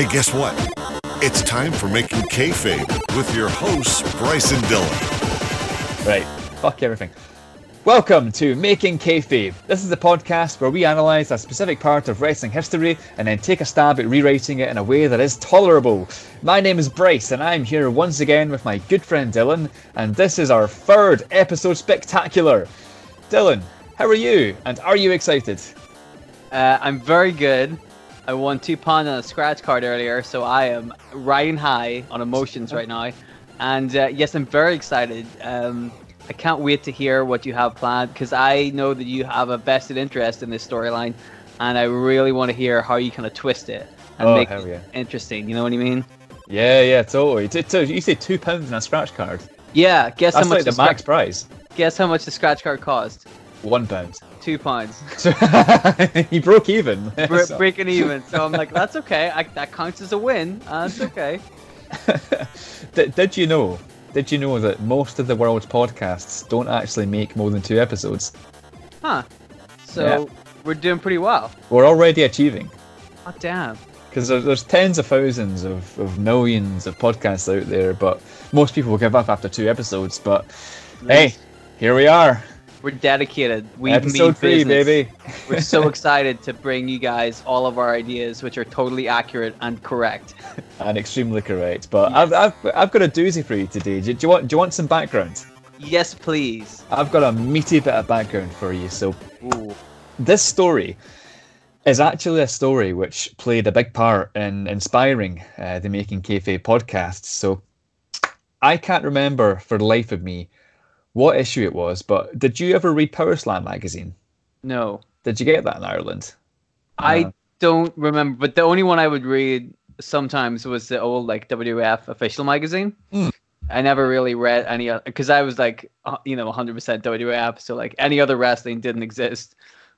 Hey, guess what? It's time for Making Kayfabe with your hosts, Bryce and Dylan. Right, fuck everything. Welcome to Making Kayfabe. This is a podcast where we analyse a specific part of wrestling history and then take a stab at rewriting it in a way that is tolerable. My name is Bryce and I'm here once again with my good friend Dylan, and this is our third episode spectacular. Dylan, how are you? And are you excited? Uh, I'm very good. I won two pounds on a scratch card earlier, so I am riding high on emotions right now. And uh, yes, I'm very excited. Um, I can't wait to hear what you have planned because I know that you have a vested interest in this storyline, and I really want to hear how you kind of twist it and Oh, make it yeah. interesting. You know what I mean? Yeah, yeah, totally. T- t- you say two pounds on a scratch card. Yeah. Guess That's how much like the scra- max price. Guess how much the scratch card cost? One pound. Two pounds. So he broke even. Bre- So- breaking even. So I'm like, that's okay. I, that counts as a win. Uh, that's okay. did, did you know? Did you know that most of the world's podcasts don't actually make more than two episodes? Huh. So Yeah. we're doing pretty well. We're already achieving Oh damn. because there's, there's tens of thousands of, of millions of podcasts out there, but most people will give up after two episodes. But hey, here we are, We're dedicated. We episode mean three, business. baby. We're so excited to bring you guys all of our ideas, which are totally accurate and correct. and extremely correct. But I've, I've I've got a doozy for you today. Do, you want do you want some background? Yes, please. I've got a meaty bit of background for you. So Ooh. this story is actually a story which played a big part in inspiring uh, the Making Kayfabe podcast. So I can't remember for the life of me what issue it was, but did you ever read Power Slam magazine? No, Did you get that in Ireland? I Uh, don't remember. But the only one I would read sometimes was the old like WWF official magazine. Mm. I never really read any because I was like, uh, you know, 100% WWF. So like any other wrestling didn't exist.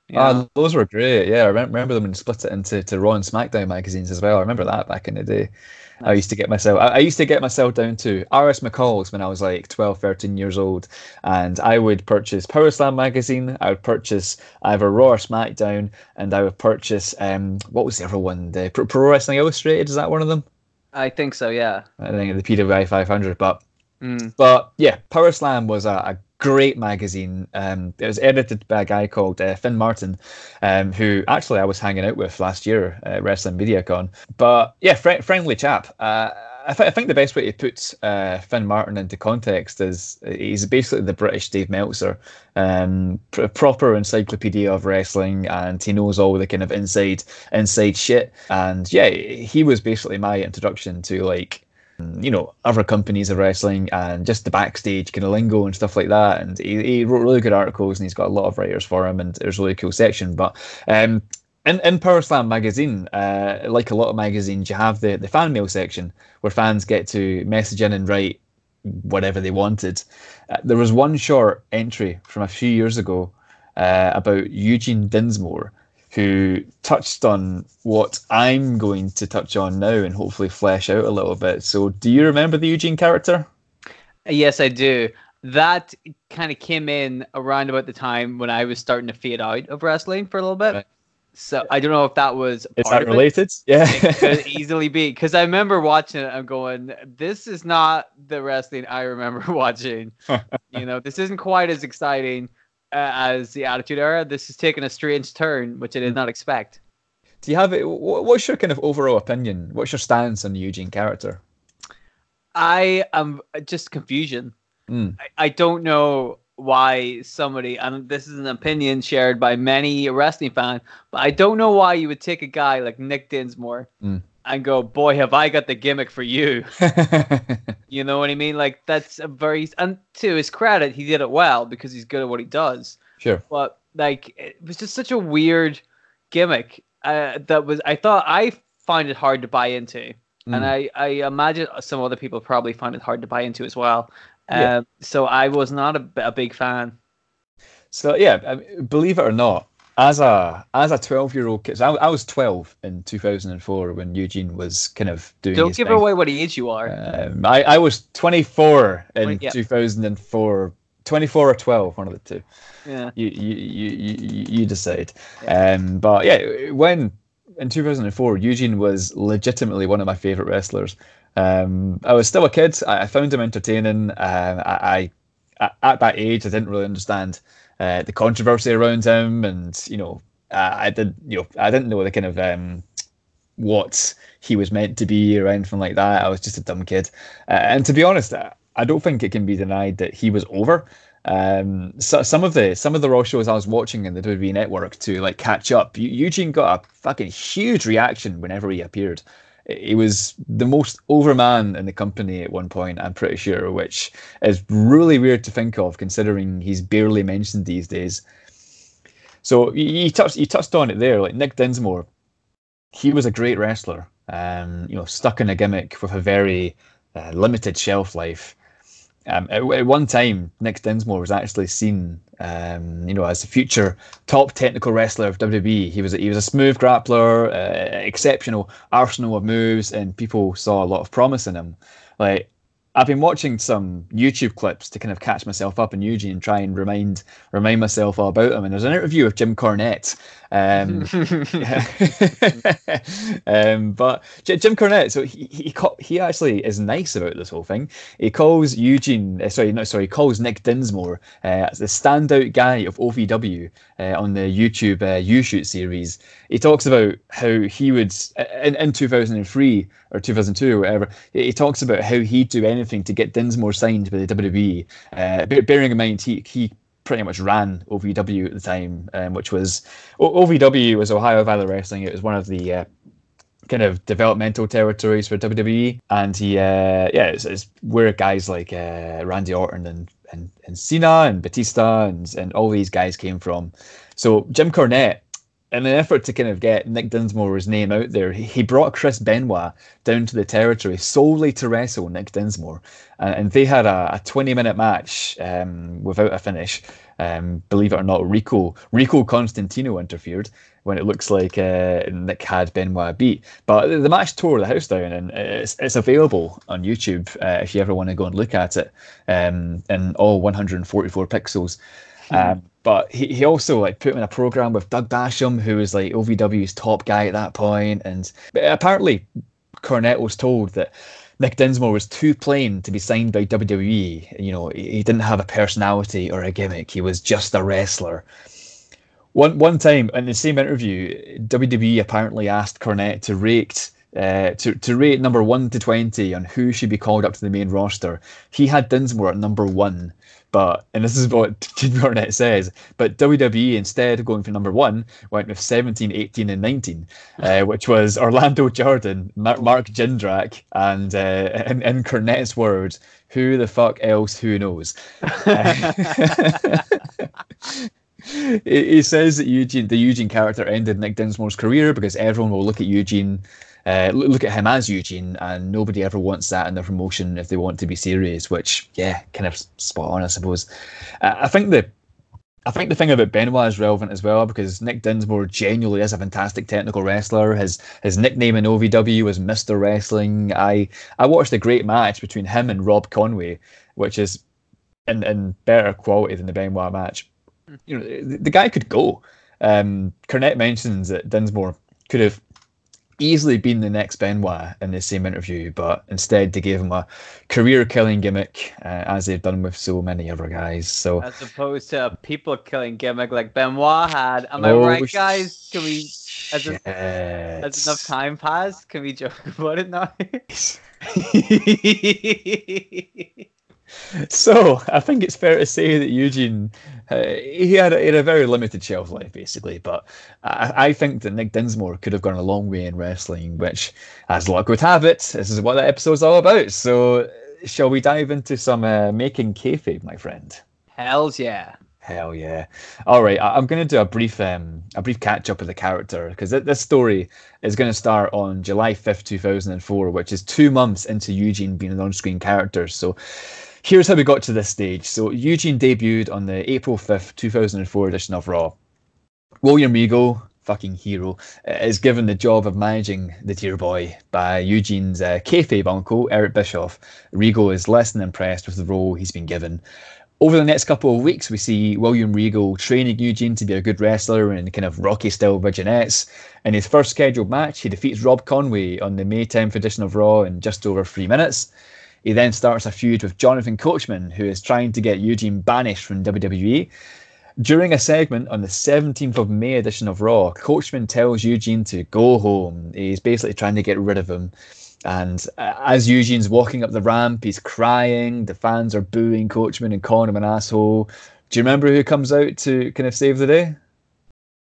you Ah, those were great. Yeah, I remember them and split it into to Raw and SmackDown magazines as well. I remember that back in the day. I used to get myself I, I used to get myself down to RS McColl's when I was like 12, 13 years old. And I would purchase Power Slam magazine, I would purchase either Raw or SmackDown, and I would purchase um what was the other one? The Pro, Pro Wrestling Illustrated, is that one of them? I think so. Yeah. I think the PWI five hundred, but Mm. but yeah, Power Slam was a, a great magazine. Um, it was edited by a guy called uh, Fin Martin, um, who actually I was hanging out with last year at Wrestling MediaCon. But yeah, fri friendly chap. Uh, I, th- I think the best way to put uh, Fin Martin into context is he's basically the British Dave Meltzer, um, pr- proper encyclopedia of wrestling, and he knows all the kind of inside inside shit. And yeah, he was basically my introduction to like you know other companies of wrestling and just the backstage kind of lingo and stuff like that and he, he wrote really good articles and he's got a lot of writers for him and there's a really cool section but um in, in Power Slam magazine, uh, like a lot of magazines, you have the, the fan mail section where fans get to message in and write whatever they wanted. Uh, there was one short entry from a few years ago uh, about Eugene Dinsmore, who touched on what I'm going to touch on now and hopefully flesh out a little bit. So, do you remember the Eugene character? Yes, I do. That kind of came in around about the time when I was starting to fade out of wrestling for a little bit. Right. So I don't know if that was Is part that of it. related? Yeah. It could easily be because I remember watching it. I'm going, this is not the wrestling I remember watching. you know, this isn't quite as exciting as the Attitude Era. This is taking a strange turn, which I Hmm. did not expect. do you have it? What's your kind of overall opinion? What's your stance on the Eugene character? I am just confusion. Mm. I, I don't know why somebody, and this is an opinion shared by many wrestling fans, but I don't know why you would take a guy like Nick Dinsmore Mm. And go, "Boy, have I got the gimmick for you." You know what I mean? Like that's a very, and to his credit, he did it well because he's good at what he does. sure. But like, it was just such a weird gimmick uh, that was. I thought I find it hard to buy into Mm. and I, I imagine some other people probably find it hard to buy into as well. Yeah. Um, so I was not a, a big fan. So yeah, I mean, believe it or not, as a as a twelve year old kid, so I, I was twelve in two thousand and four when Eugene was kind of doing. Don't give thing. away what age you are. Um, I I was twenty four in Wait, yeah. two thousand and four. 24 or 12 one of the two yeah. you you you you, you decide um but yeah when in 2004, Eugene was legitimately one of my favorite wrestlers. Um, I was still a kid. I, I found him entertaining. Uh, I, I, at that age, I didn't really understand uh, the controversy around him, and you know, I, I did, you know, I didn't know the kind of um, what he was meant to be or anything like that. I was just a dumb kid, uh, and to be honest, I don't think it can be denied that he was over. Um, so some of the some of the Raw shows I was watching in the WWE Network to like catch up, Eugene got a fucking huge reaction whenever he appeared. He was the most over man in the company at one point, I'm pretty sure, which is really weird to think of considering he's barely mentioned these days. So he touched he touched on it there, like Nick Dinsmore. He was a great wrestler, um, you know, stuck in a gimmick with a very uh, limited shelf life. Um, at, at, one time, Nick Dinsmore was actually seen, um, you know, as the future top technical wrestler of WWE. He was a, he was a smooth grappler, uh, exceptional arsenal of moves, and people saw a lot of promise in him. Like I've been watching some YouTube clips to kind of catch myself up in Eugene and try and remind remind myself all about him. And there's an interview with Jim Cornette. Um, um, but Jim Cornette, so he he, he actually is nice about this whole thing. He calls Eugene, uh, sorry, no, sorry, he calls Nick Dinsmore uh, the standout guy of OVW uh, on the YouTube uh, YouShoot series. He talks about how he would in, in 2003 or 2002 or whatever. He talks about how he'd do anything to get Dinsmore signed by the WWE. Uh, bearing in mind he he pretty much ran OVW at the time, um, which was OVW was Ohio Valley Wrestling. It was one of the uh, kind of developmental territories for WWE, and he uh, yeah, it's, it's where guys like uh, Randy Orton and, and and Cena and Batista and and all these guys came from. So Jim Cornette in an effort to kind of get Nick Dinsmore's name out there, he brought Chris Benoit down to the territory solely to wrestle Nick Dinsmore. Uh, and they had a, a 20 minute match um, without a finish. Um, believe it or not, Rico Rico Constantino interfered when it looks like uh, Nick had Benoit beat. But the match tore the house down, and it's, it's available on YouTube uh, if you ever want to go and look at it um, in all 144 pixels. Hmm. But he, he also like put him in a program with Doug Basham, who was like OVW's top guy at that point. point, and apparently Cornette was told that Nick Dinsmore was too plain to be signed by WWE. You know, he didn't have a personality or a gimmick. He was just a wrestler. One one time in the same interview, WWE apparently asked Cornette to rate uh, to, to rate number one to 20 on who should be called up to the main roster. He had Dinsmore at number one, but, and this is what Jim Cornette says, but WWE, instead of going for number one, went with 17, 18, and 19, uh, which was Orlando Jordan, Mark, Mark Jindrak, and uh, in, in Cornette's words, who the fuck else, who knows? he says that Eugene, the Eugene character ended Nick Dinsmore's career because everyone will look at Eugene uh, look at him as Eugene, and nobody ever wants that in their promotion if they want to be serious. Which, yeah, kind of spot on, I suppose. Uh, I think the I think the thing about Benoit is relevant as well because Nick Dinsmore genuinely is a fantastic technical wrestler. His his nickname in OVW was Mister Wrestling. I I watched a great match between him and Rob Conway, which is in, in better quality than the Benoit match. You know, the, the guy could go. Um, Cornette mentions that Dinsmore could have easily been the next Benoit in the same interview, but instead they gave him a career-killing gimmick, uh, as they've done with so many other guys. So as opposed to a people-killing gimmick like Benoit had. Am oh, I right, guys? Can we? As, a, as enough time passed, can we joke about it now? so I think it's fair to say that Eugene uh, he, had a, he had a very limited shelf life basically, but I, I, think that Nick Dinsmore could have gone a long way in wrestling, which, as luck would have it, this is what the episode's all about. So, shall we dive into some uh, making kayfabe, my friend? Hell's yeah. Hell yeah! All right, I- am going to do a brief um, a brief catch up of the character because th- this story is going to start on July 5th, 2004, which is two months into Eugene being an on-screen character. So here's how we got to this stage. So Eugene debuted on the April 5th, 2004 edition of Raw. William Regal, fucking hero, is given the job of managing the dear boy by Eugene's uh, kayfabe uncle, Eric Bischoff. Regal is less than impressed with the role he's been given. over the next couple of weeks, we see William Regal training Eugene to be a good wrestler in kind of Rocky style vignettes. In his first scheduled match, he defeats Rob Conway on the May 10th edition of Raw in just over three minutes. He then starts a feud with Jonathan Coachman, who is trying to get Eugene banished from WWE. During a segment on the 17th of May edition of Raw, Coachman tells Eugene to go home. He's basically trying to get rid of him. And uh, as Eugene's walking up the ramp, he's crying. The fans are booing Coachman and calling him an asshole. Do you remember who comes out to kind of save the day?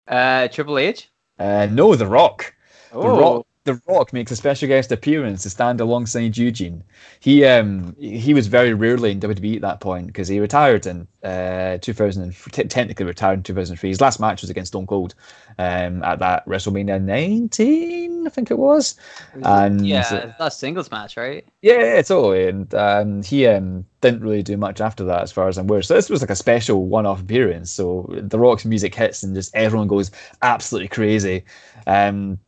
Uh, Triple H. Uh, no, The Rock. Oh. The Rock. The Rock makes a special guest appearance to stand alongside Eugene. He um he was very rarely in WWE at that point because he retired in uh 2000 t- technically retired in 2003. His last match was against Stone Cold um at that WrestleMania 19 I think it was. And yeah, that's singles match, right? yeah, totally. And um, he um, didn't really do much after that, as far as I'm aware. So this was like a special one-off appearance. So The Rock's music hits, and just everyone goes absolutely crazy. Um,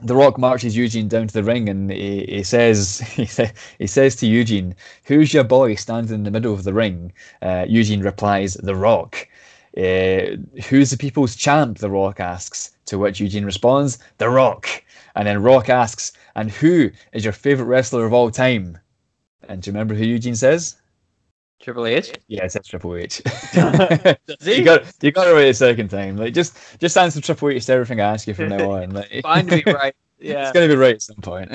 the Rock marches Eugene down to the ring, and he, he says he, he says to Eugene, "Who's your boy standing in the middle of the ring?" Uh, Eugene replies, "The Rock." Uh, who's the people's champ? The Rock asks. To which Eugene responds, "The Rock." And then Rock asks, "And who is your favorite wrestler of all time?" And do you remember who Eugene says? Triple H. Yeah, it says Triple H. Does you he? got you got it right a second time. Like just just answer Triple H to everything I ask you from now on. Like, Finally, right. Yeah. It's going to be right at some point.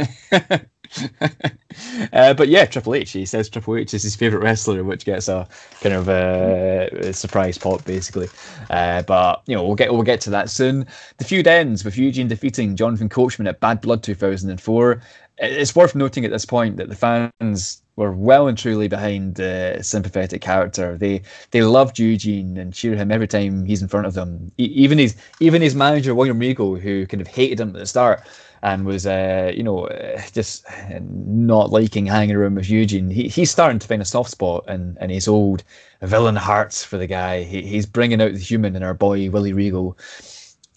uh, but yeah, Triple H. He says Triple H is his favorite wrestler, which gets a kind of uh, a surprise pop, basically. Uh, but you know, we'll get we'll get to that soon. The feud ends with Eugene defeating Jonathan Coachman at Bad Blood 2004. It's worth noting at this point that the fans were well and truly behind the sympathetic character. They they loved Eugene and cheer him every time he's in front of them. E- even his even his manager William Regal, who kind of hated him at the start and was uh, you know uh, just not liking hanging around with Eugene. He, he's starting to find a soft spot in, in his old villain hearts for the guy. He, he's bringing out the human in our boy Willie Regal.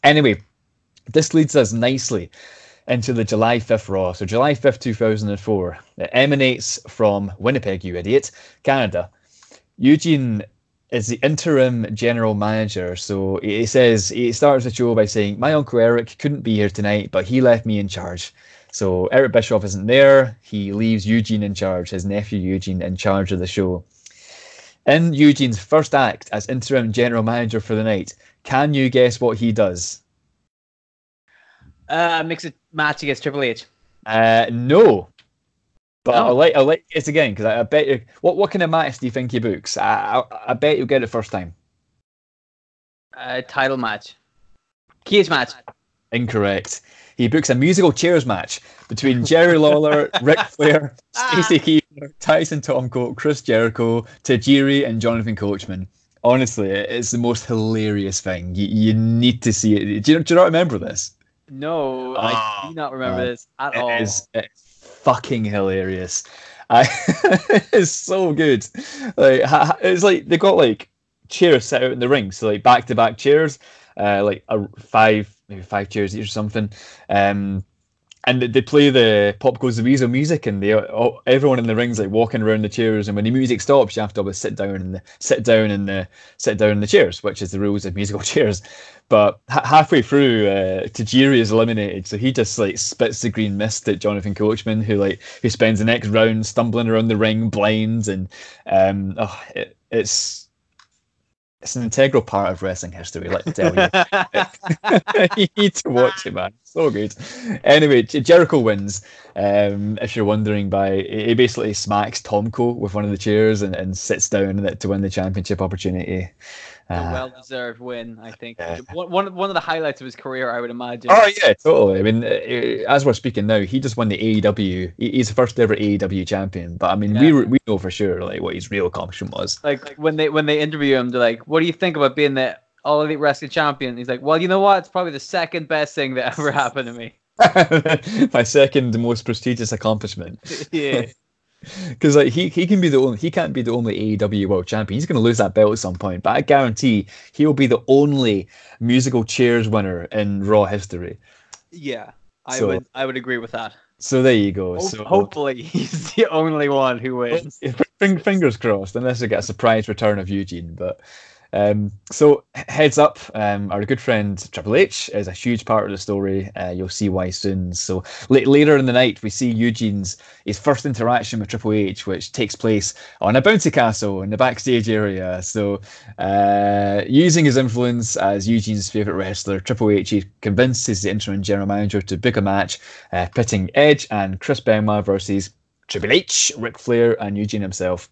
Anyway, this leads us nicely into the July 5th Raw. So July 5th, 2004. It emanates from Winnipeg, you idiot, Canada. Eugene is the interim general manager. So he says he starts the show by saying, "My uncle Eric couldn't be here tonight, but he left me in charge." So Eric Bischoff isn't there. He leaves Eugene in charge, his nephew Eugene, in charge of the show. In Eugene's first act as interim general manager for the night, can you guess what he does? Uh, mix a match against Triple H. Uh, no. But No. I'll let I'll let you guess again because I, I bet you. What what kind of match do you think he books? I I, I bet you'll get it first time. Uh, title match. Cage match. Incorrect. He books a musical chairs match between Jerry Lawler, Ric Flair, Stacy Keibler, Tyson Tomko, Chris Jericho, Tajiri, and Jonathan Coachman. Honestly, it's the most hilarious thing. You, you need to see it. Do you, do you not remember this? No, I Oh, do not remember man. this at It all. is it's fucking hilarious. I, it's so good. Like it's like they got like chairs set out in the ring, so like back to back chairs, uh, like a five maybe five chairs each or something. Um, and they- play the Pop Goes the Weasel music, and they all, everyone in the ring's like walking around the chairs. And when the music stops, you have to always sit down and sit down the sit down in the chairs, which is the rules of musical chairs. But ha- halfway through, uh, Tajiri is eliminated, so he just like spits the green mist at Jonathan Coachman, who like who spends the next round stumbling around the ring blind, and um, oh, it, it's it's an integral part of wrestling history. Let me tell you. you need to watch it, man. So good. Anyway, Jericho wins. Um, if you're wondering, by he basically smacks Tomko with one of the chairs and, and sits down to win the championship opportunity. A Uh, well-deserved win, I think. Yeah. One, one one of the highlights of his career, I would imagine. Oh yeah, totally. I mean, uh, as we're speaking now, he just won the AEW. He's the first ever AEW champion. But I mean, we Yeah. we know for sure like what his real accomplishment was. Like when they when they interview him, they're like, "What do you think about being the All Elite Wrestling Champion?" He's like, "Well, you know what? It's probably the second best thing that ever happened to me." My second most prestigious accomplishment. yeah, Because like he, he can be the only he can't be the only AEW world champion. He's going to lose that belt at some point. But I guarantee he'll be the only musical chairs winner in Raw history. yeah. I So- would I would agree with that. So there you go. Ho- so hopefully, he's the only one who wins. Fing- fingers crossed, unless we get a surprise return of Eugene. But um, so heads up, um, our good friend Triple H is a huge part of the story. Uh, you'll see why soon. So la- later in the night, we see Eugene's his first interaction with Triple H, which takes place on a bouncy castle in the backstage area. So uh, using his influence as Eugene's favorite wrestler, Triple H convinces the interim general manager to book a match, uh, pitting Edge and Chris Benoit versus Triple H, Ric Flair, and Eugene himself.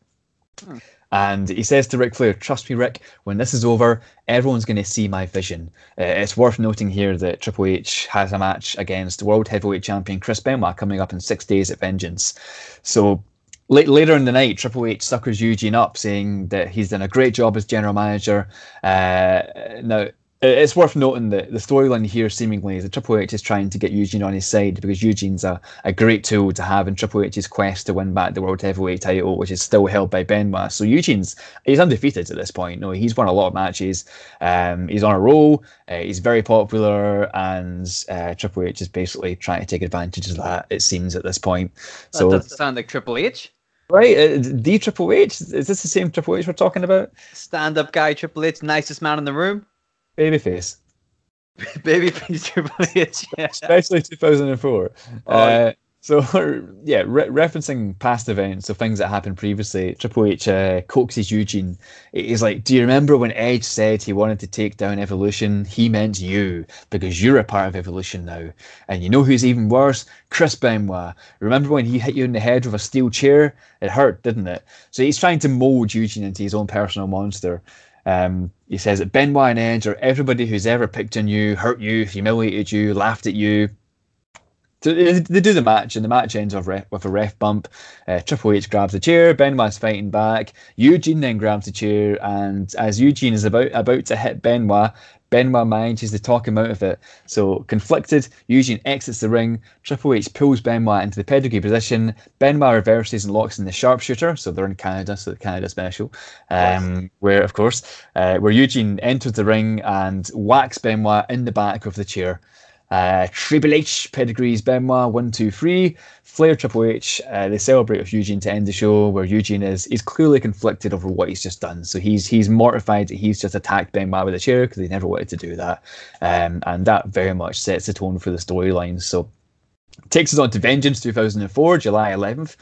And he says to Ric Flair, Trust me, Ric, when this is over, everyone's going to see my vision. Uh, it's worth noting here that Triple H has a match against World Heavyweight Champion Chris Benoit coming up in six days at Vengeance. So la- later in the night, Triple H suckers Eugene up, saying that he's done a great job as general manager. Uh, now, it's worth noting that the storyline here seemingly is that Triple H is trying to get Eugene on his side because Eugene's a, a great tool to have in Triple H's quest to win back the World Heavyweight title, which is still held by Benoit. So Eugene's he's undefeated at this point. No, he's won a lot of matches. Um, he's on a roll. Uh, he's very popular, and uh, Triple H is basically trying to take advantage of that. It seems at this point. That So doesn't sound like Triple H. right, uh, the Triple H is this the same Triple H we're talking about? Stand-up guy, Triple H, nicest man in the room. Babyface. Babyface Triple H. Yeah. especially 2004. Oh, uh, so yeah, re- referencing past events, so things that happened previously. Triple H uh, coaxes Eugene. He's like, "Do you remember when Edge said he wanted to take down Evolution? He meant you because you're a part of Evolution now. And you know who's even worse? Chris Benoit. Remember when he hit you in the head with a steel chair? It hurt, didn't it? So he's trying to mold Eugene into his own personal monster. Um, he says that Benoit and Edge are everybody who's ever picked on you, hurt you, humiliated you, laughed at you. So they, they do the match, and the match ends with, ref, with a ref bump. Uh, Triple H grabs the chair. Benoit's fighting back. Eugene then grabs the chair, and as Eugene is about about to hit Benoit, Benoit manages to talk him out of it. So conflicted, Eugene exits the ring. Triple H pulls Benoit into the pedigree position. Benoit reverses and locks in the sharpshooter. So they're in Canada, so the Canada special. Um, where of course, uh, where Eugene enters the ring and whacks Benoit in the back of the chair. Uh, Triple H pedigrees Benoit one two three. Flair Triple H uh, they celebrate with Eugene to end the show, where Eugene is is clearly conflicted over what he's just done. So he's he's mortified that he's just attacked Benoit with a chair because he never wanted to do that, um, and that very much sets the tone for the storyline. So takes us on to Vengeance 2004, July 11th.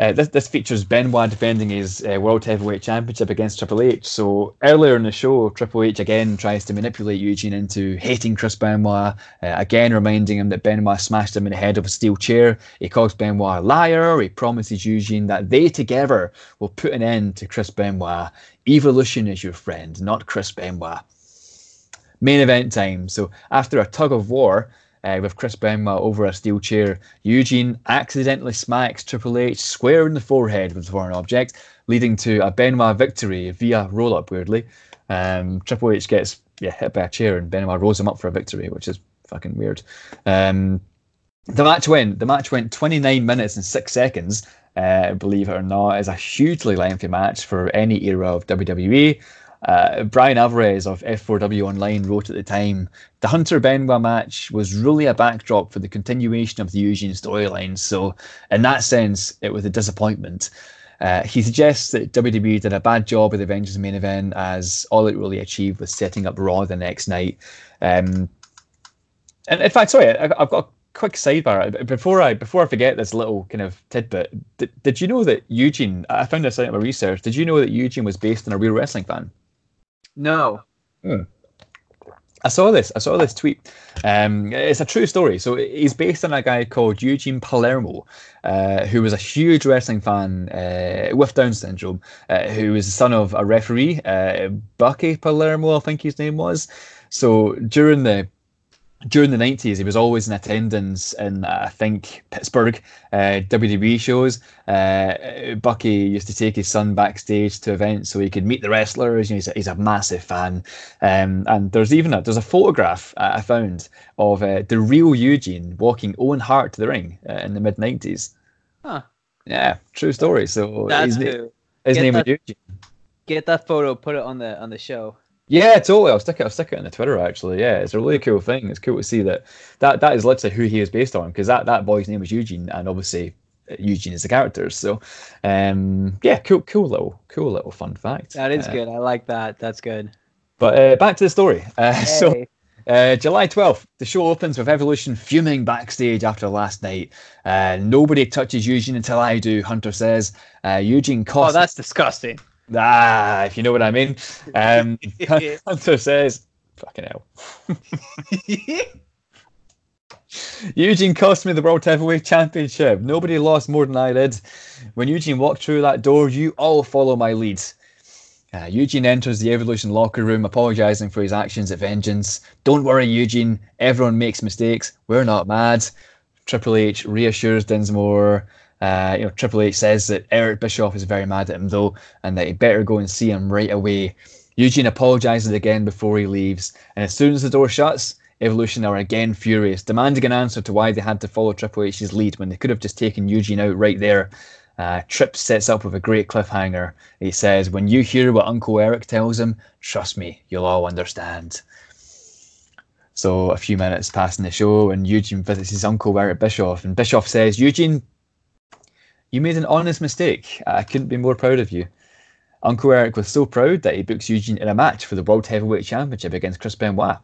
Uh, this, this features Benoit defending his uh, World Heavyweight Championship against Triple H. So earlier in the show, Triple H again tries to manipulate Eugene into hating Chris Benoit, uh, again reminding him that Benoit smashed him in the head with a steel chair. He calls Benoit a liar. He promises Eugene that they together will put an end to Chris Benoit. Evolution is your friend, not Chris Benoit. Main event time. So after a tug of war, uh, with Chris Benoit over a steel chair. Eugene accidentally smacks Triple H square in the forehead with a foreign object, leading to a Benoit victory via roll up, weirdly. Um, Triple H gets yeah, hit by a chair and Benoit rolls him up for a victory, which is fucking weird. Um, the match went the match went 29 minutes and six seconds. Uh, believe it or not, is a hugely lengthy match for any era of WWE. Uh, Bryan Alvarez of F4W Online wrote at the time the Hunter Benoit match was really a backdrop for the continuation of the Eugene storyline. So, in that sense, it was a disappointment. Uh, he suggests that WWE did a bad job with the Vengeance main event, as all it really achieved was setting up Raw the next night. Um, and in fact, sorry, I, I've got a quick sidebar before I before I forget this little kind of tidbit. Did, did you know that Eugene? I found this out in my research. Did you know that Eugene was based on a real wrestling fan? No. I saw this. I saw this tweet. Um, it's a true story. So he's based on a guy called Eugene Palermo, uh, who was a huge wrestling fan uh, with Down syndrome, uh, who was the son of a referee, uh, Bucky Palermo, I think his name was. So during the during the 90s, he was always in attendance in, uh, I think, Pittsburgh uh, WWE shows. Uh, Bucky used to take his son backstage to events so he could meet the wrestlers. You know, he's, a, he's a massive fan. Um, and there's even a, there's a photograph uh, I found of uh, the real Eugene walking Owen Hart to the ring uh, in the mid 90s. Huh. Yeah, true story. So That's his, na- his name that- was Eugene. Get that photo, put it on the on the show. Yeah, totally. I'll stick it. I'll stick it on the Twitter. Actually, yeah, it's a really cool thing. It's cool to see that that that is literally who he is based on because that that boy's name was Eugene, and obviously uh, Eugene is the character. So, um, yeah, cool, cool little, cool little fun fact. That is Uh, good. I like that. That's good. But uh, back to the story. Uh, So. Uh, July 12th, the show opens with Evolution fuming backstage after last night. Uh, nobody touches Eugene until I do, Hunter says. Uh, Eugene Oh, that's disgusting. Ah, if you know what I mean. Um, Hunter says, fucking hell. Eugene cost me the World Heavyweight Championship. Nobody lost more than I did. When Eugene walked through that door, you all follow my lead. Uh, Eugene enters the Evolution locker room, apologizing for his actions at Vengeance. Don't worry, Eugene. Everyone makes mistakes. We're not mad. Triple H reassures Dinsmore. Uh, you know, Triple H says that Eric Bischoff is very mad at him though, and that he better go and see him right away. Eugene apologizes again before he leaves, and as soon as the door shuts, Evolution are again furious, demanding an answer to why they had to follow Triple H's lead when they could have just taken Eugene out right there. Uh, Trip sets up with a great cliffhanger. He says, When you hear what Uncle Eric tells him, trust me, you'll all understand. So a few minutes pass in the show, and Eugene visits his uncle Eric Bischoff, and Bischoff says, Eugene, you made an honest mistake. I couldn't be more proud of you. Uncle Eric was so proud that he books Eugene in a match for the World Heavyweight Championship against Chris Benoit.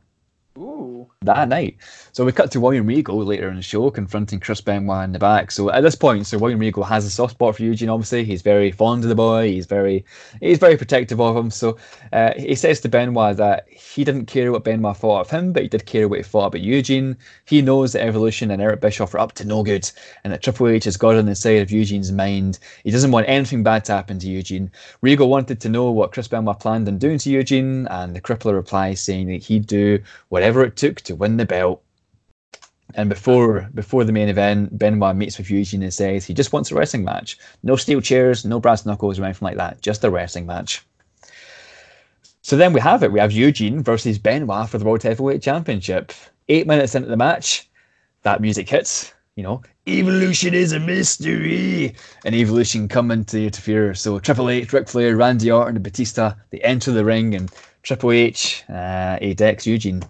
That night. So we cut to William Regal later in the show confronting Chris Benoit in the back. So at this point, so William Regal has a soft spot for Eugene. Obviously, he's very fond of the boy. He's very he's very protective of him. So uh, he says to Benoit that he didn't care what Benoit thought of him, but he did care what he thought about Eugene. He knows that Evolution and Eric Bischoff are up to no good, and that Triple H has got on the side of Eugene's mind. He doesn't want anything bad to happen to Eugene. Regal wanted to know what Chris Benoit planned on doing to Eugene, and the Crippler replies saying that he'd do whatever it took to win the belt. And before before the main event, Benoit meets with Eugene and says he just wants a wrestling match. No steel chairs, no brass knuckles or anything like that. Just a wrestling match. So then we have it. We have Eugene versus Benoit for the World Heavyweight Championship. Eight minutes into the match, that music hits. You know, evolution is a mystery, and evolution coming to interfere. So Triple H, Ric Flair, Randy Orton, and Batista they enter the ring, and Triple H, uh, decks Eugene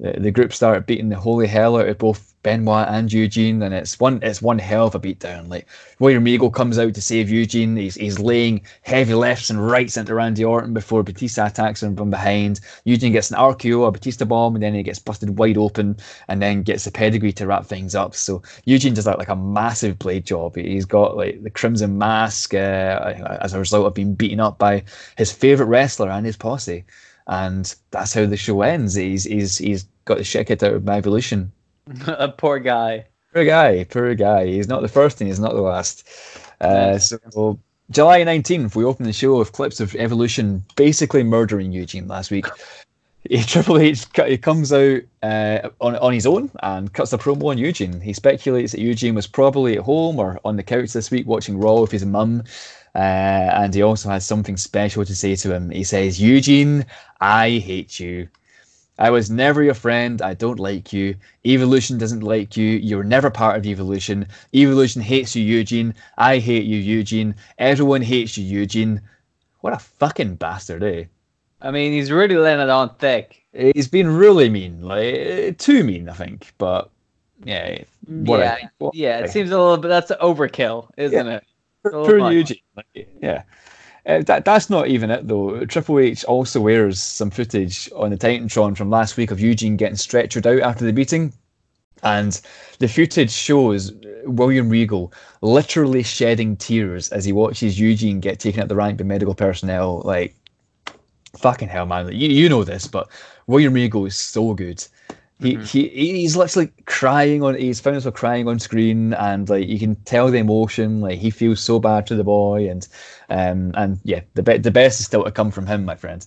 the, group start beating the holy hell out of both Benoit and Eugene, and it's one it's one hell of a beatdown. Like William Regal comes out to save Eugene. He's he's laying heavy lefts and rights into Randy Orton before Batista attacks him from behind. Eugene gets an RKO, a Batista bomb, and then he gets busted wide open, and then gets the pedigree to wrap things up. So Eugene does like, like a massive blade job. He's got like the crimson mask uh, as a result of being beaten up by his favorite wrestler and his posse and that's how the show ends. He's he's he's got the shit kicked out of my evolution. a poor guy. Poor guy, poor guy. He's not the first and he's not the last. Uh, so July nineteenth, we open the show with clips of Evolution basically murdering Eugene last week. He, Triple H he comes out uh, on on his own and cuts a promo on Eugene. He speculates that Eugene was probably at home or on the couch this week watching Raw with his mum. Uh, and he also has something special to say to him. He says, Eugene, I hate you. I was never your friend. I don't like you. Evolution doesn't like you. You're never part of Evolution. Evolution hates you, Eugene. I hate you, Eugene. Everyone hates you, Eugene. What a fucking bastard, eh? I mean, he's really letting it on thick. He's been really mean, like too mean, I think. But yeah, yeah, a- yeah. It seems a little bit. That's overkill, isn't it? Poor, Oh poor. Eugene. Like, yeah. Uh, that, that's not even it though. Triple H also wears some footage on the Titantron from last week of Eugene getting stretchered out after the beating. And the footage shows William Regal literally shedding tears as he watches Eugene get taken at the rank by medical personnel. Like, fucking hell, man. You, you know this, but William Regal is so good. He, he he's literally crying on he's found himself crying on screen and like you can tell the emotion like he feels so bad to the boy and um and yeah the be- the best is still to come from him my friend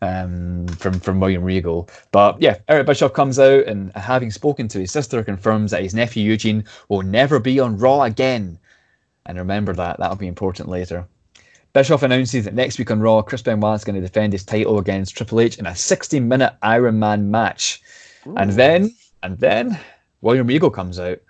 um from from William Regal. But yeah Eric Bischoff comes out and having spoken to his sister confirms that his nephew Eugene will never be on Raw again. And remember that that'll be important later. Bischoff announces that next week on Raw, Chris Benoit is going to defend his title against Triple H in a 60-minute Iron Man match. And then, and then, William Regal comes out,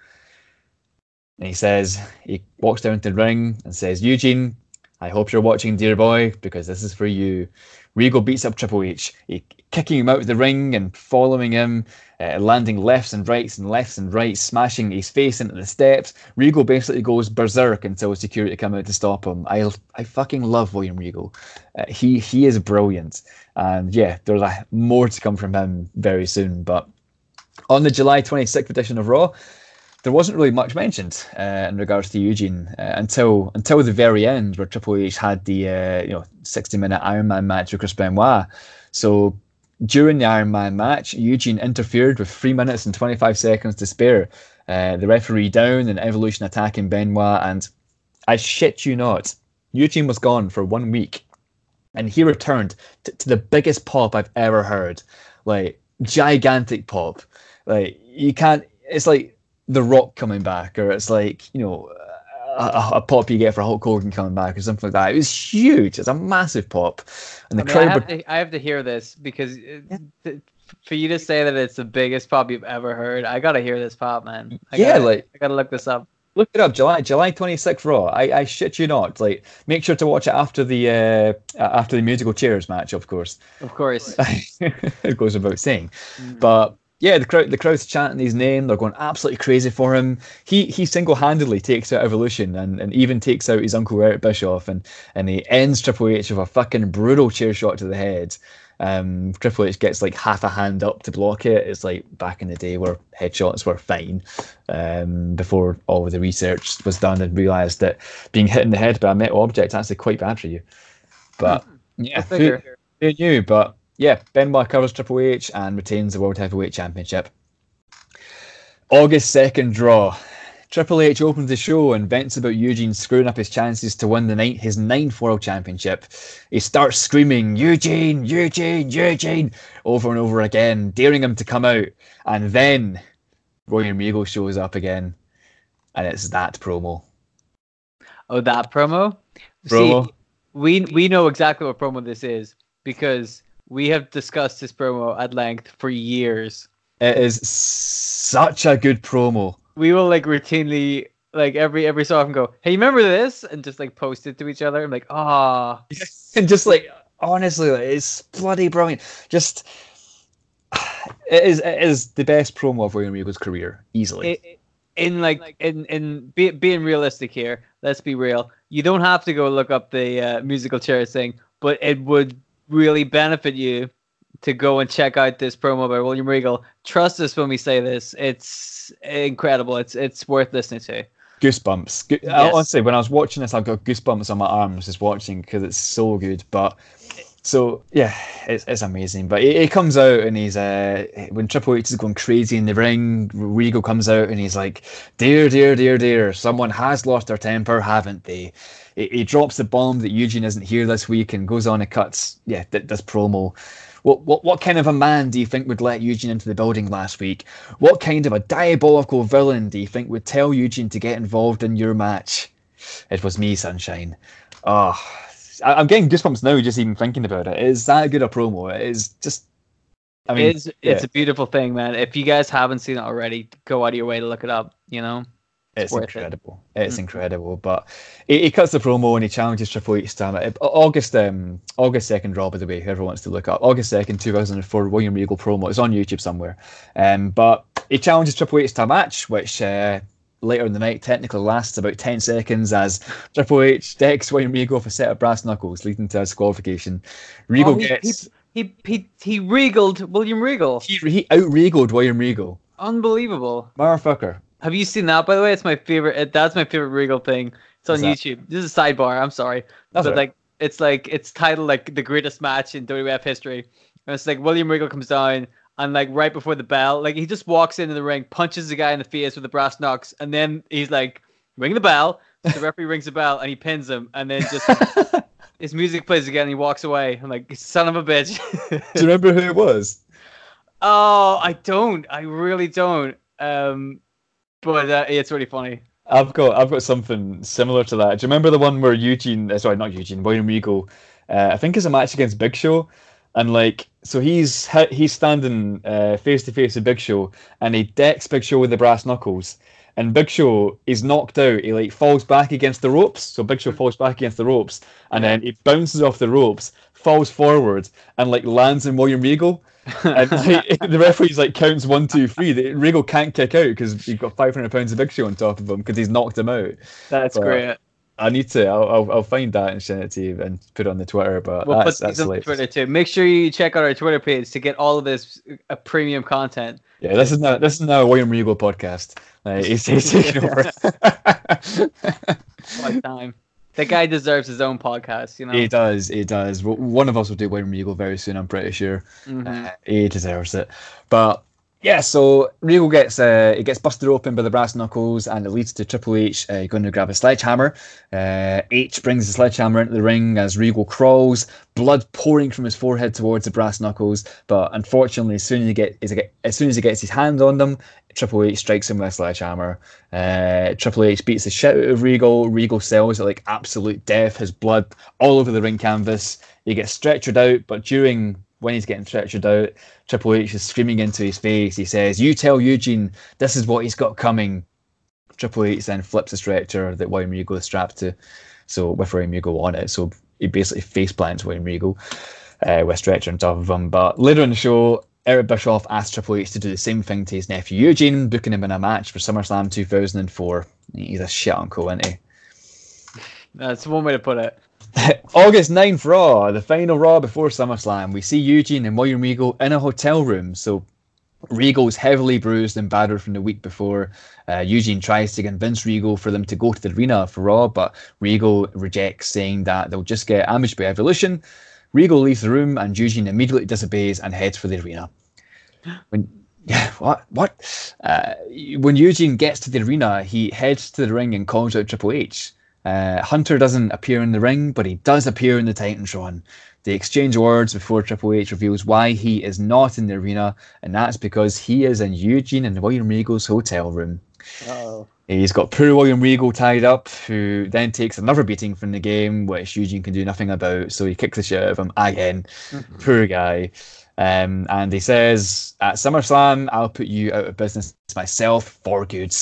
and he says he walks down to the ring and says, "Eugene, I hope you're watching, dear boy, because this is for you. Regal beats up Triple H, he, kicking him out of the ring and following him, uh, landing lefts and rights and lefts and rights, smashing his face into the steps. Regal basically goes berserk until security come out to stop him. I I fucking love William Regal. Uh, he he is brilliant, and yeah, there's more to come from him very soon. But on the July 26th edition of Raw, there wasn't really much mentioned uh, in regards to Eugene uh, until until the very end, where Triple H had the uh, you know 60 minute Iron Man match with Chris Benoit. So during the Iron Man match, Eugene interfered with three minutes and 25 seconds to spare. Uh, the referee down and Evolution attacking Benoit, and I shit you not, Eugene was gone for one week, and he returned to, to the biggest pop I've ever heard, like gigantic pop. Like you can't. It's like the Rock coming back, or it's like you know a, a, pop you get for Hulk Hogan coming back, or something like that. It was huge. It's a massive pop, and the I mean, crowd. I have, to, I have, to, hear this because yeah. th- for you to say that it's the biggest pop you've ever heard, I gotta hear this pop, man. I yeah, gotta, like I gotta look this up. Look it up, July July twenty sixth Raw. I, I shit you not. Like, make sure to watch it after the uh, after the musical chairs match, of course. Of course, it goes without saying, mm. but yeah, the crowd the crowd's chanting his name. They're going absolutely crazy for him. He he single handedly takes out Evolution and, and even takes out his uncle Eric Bischoff and and he ends Triple H with a fucking brutal chair shot to the head. Um, Triple H gets like half a hand up to block it. It's like back in the day where headshots were fine. Um, before all of the research was done and realised that being hit in the head by a metal object is actually quite bad for you. But hmm. yeah, who, who knew? But yeah, Benoit covers Triple H and retains the World Heavyweight Championship. August 2nd Raw. Triple H opens the show and vents about Eugene screwing up his chances to win the night his ninth World Championship. He starts screaming, Eugene, Eugene, Eugene, over and over again, daring him to come out. And then William Regal shows up again, and it's that promo. Oh, that promo? promo? See, we, we know exactly what promo this is because we have discussed this promo at length for years. It is such a good promo. We will like routinely like every every so often go, "Hey, remember this?" and just like post it to each other. I'm like, "Ah," and just like honestly, like, it's bloody brilliant. Just it is it is the best promo of William Regal's career easily. It, in like in in be, being realistic here, let's be real. You don't have to go look up the uh, musical chairs thing, but it would really benefit you to go and check out this promo by William Regal. Trust us when we say this; it's incredible. It's it's worth listening to. Goosebumps. Go- yes. Honestly, when I was watching this, I got goosebumps on my arms just watching because it's so good. But so yeah, it's, it's amazing. But he, he comes out and he's uh when Triple H is going crazy in the ring, Regal comes out and he's like, "Dear, dear, dear, dear, someone has lost their temper, haven't they?" He, he drops the bomb that Eugene isn't here this week and goes on and cuts yeah this promo. What, what, what kind of a man do you think would let Eugene into the building last week? What kind of a diabolical villain do you think would tell Eugene to get involved in your match? It was me, Sunshine. Oh, I, am getting goosebumps now just even thinking about it. It is that a good a promo? It is just. I mean, it's, yeah. it's a beautiful thing, man. If you guys haven't seen it already, go out of your way to look it up. You know, it's, it's incredible. It. It's mm-hmm. incredible. But he, he, cuts the promo and he challenges Triple H to time. August um August second Raw by the way, whoever wants to look up. August second, two thousand and four, William Regal promo. It's on YouTube somewhere. Um, but he challenges Triple H to a match, which uh, later in the night technically lasts about 10 seconds as Triple H decks William Regal for a set of brass knuckles, leading to a disqualification. Regal oh, he, gets. He, he, he, he regaled William Regal. He, he out regaled William Regal. Unbelievable. Motherfucker. Have you seen that, by the way? It's my favorite. That's my favorite Regal thing. It's on YouTube. This is a sidebar. I'm sorry. That's but right. like, it's like, it's titled like the greatest match in WWF history. And it's like William Regal comes down and like right before the bell, like he just walks into the ring, punches the guy in the face with the brass knucks, and then he's like, ring the bell. The referee rings the bell and he pins him, and then just his music plays again and he walks away. I'm like, son of a bitch. Do you remember who it was? Oh, I don't. I really don't. Um, but uh, it's really funny. I've got I've got something similar to that. Do you remember the one where Eugene? Uh, sorry, not Eugene. William Regal. Uh, I think it's a match against Big Show, and like so he's he's standing uh, face to face with Big Show, and he decks Big Show with the brass knuckles, and Big Show is knocked out. He like falls back against the ropes. So Big Show falls back against the ropes, and then he bounces off the ropes, falls forward, and like lands in William Regal. and like, the referee's like counts one, two, three. The, Regal can't kick out because you've got 500 pounds of Big Show on top of him because he's knocked him out. That's But- great. I need to. I'll, I'll, I'll find that and send it to you and put it on the Twitter. But We'll that's, put that's on. Twitter too. Make sure you check out our Twitter page to get all of this uh, premium content. Yeah, this is now this is now a William Regal podcast. Like, he's, he's taking over. Time? The guy deserves his own podcast, you know. he does. He does. One of us will do William Regal very soon. I'm pretty sure. Mhm. Uh, he deserves it. But yeah, so Regal gets uh, it gets busted open by the brass knuckles, and it leads to Triple H uh, going to grab a sledgehammer. Uh, H brings the sledgehammer into the ring as Regal crawls, blood pouring from his forehead towards the brass knuckles. But unfortunately, as soon as he get as, soon as he gets his hand on them, Triple H strikes him with a sledgehammer. Uh, Triple H beats the shit out of Regal. Regal sells it like absolute death. His blood all over the ring canvas. He gets stretchered out, but during when he's getting stretchered out, Triple H is screaming into his face. He says, "You tell Eugene this is what he's got coming." Triple H then flips the stretcher that William Regal is strapped to, so with William Regal on it. So he basically face plants William Regal uh, with stretcher on top of him. But later in the show, Eric Bischoff asked Triple H to do the same thing to his nephew Eugene, booking him in a match for SummerSlam 2004. He's a shit uncle, isn't he? That's one way to put it. August 9th Raw, the final Raw before SummerSlam. We see Eugene and William Regal in a hotel room. So Regal's heavily bruised and battered from the week before. Uh, Eugene tries to convince Regal for them to go to the arena for Raw, but Regal rejects, saying that they'll just get ambushed by Evolution. Regal leaves the room, and Eugene immediately disobeys and heads for the arena. When yeah, what what? Uh, when Eugene gets to the arena, he heads to the ring and calls out Triple H. Uh, Hunter doesn't appear in the ring, but he does appear in the Titantron. They exchange words before Triple H reveals why he is not in the arena, and that's because he is in Eugene and William Regal's hotel room. Oh. He's got poor William Regal tied up, who then takes another beating from the game, which Eugene can do nothing about. So he kicks the shit out of him again. Poor guy. Um, and he says, At SummerSlam, I'll put you out of business myself for good.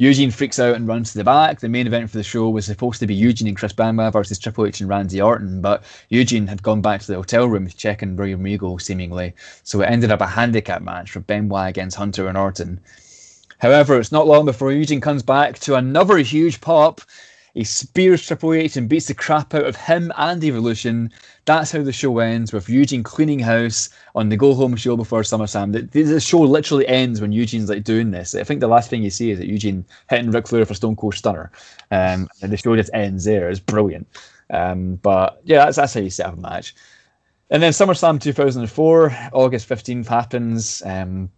Eugene freaks out and runs to the back. The main event for the show was supposed to be Eugene and Chris Benoit versus Triple H and Randy Orton, but Eugene had gone back to the hotel room to check on William Regal, seemingly. So it ended up a handicap match for Benoit against Hunter and Orton. However, it's not long before Eugene comes back to another huge pop. He spears Triple H and beats the crap out of him and Evolution. That's how the show ends, with Eugene cleaning house on the go home show before SummerSlam. The, the, show literally ends when Eugene's like doing this. I think the last thing you see is that Eugene hitting Ric Flair for Stone Cold Stunner. Um, and the show just ends there. It's brilliant. Um, but yeah, that's, that's how you set up a match. And then SummerSlam 2004, August 15th happens. Um,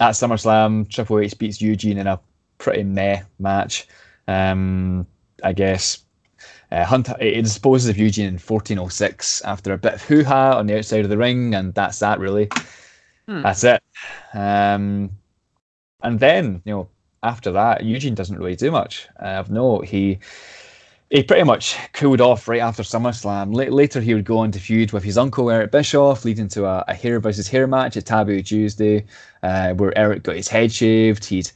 at SummerSlam, Triple H beats Eugene in a pretty meh match. Um, I guess uh, Hunter it disposes of Eugene in 1406 after a bit of hoo ha on the outside of the ring, and that's that really. Hmm. That's it. Um, and then you know after that, Eugene doesn't really do much. Uh, of note, he he pretty much cooled off right after SummerSlam. La- later, he would go on to feud with his uncle Eric Bischoff, leading to a, a hair versus hair match at Taboo Tuesday, uh, where Eric got his head shaved. He'd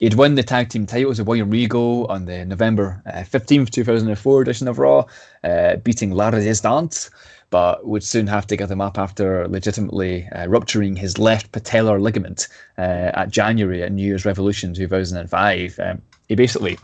he'd win the tag team titles of William Regal on the November uh, fifteenth, two thousand and four edition of Raw, uh, beating La Resistance, but would soon have to give them up after legitimately uh, rupturing his left patellar ligament at January at New Year's Revolution two thousand and five. Um, he basically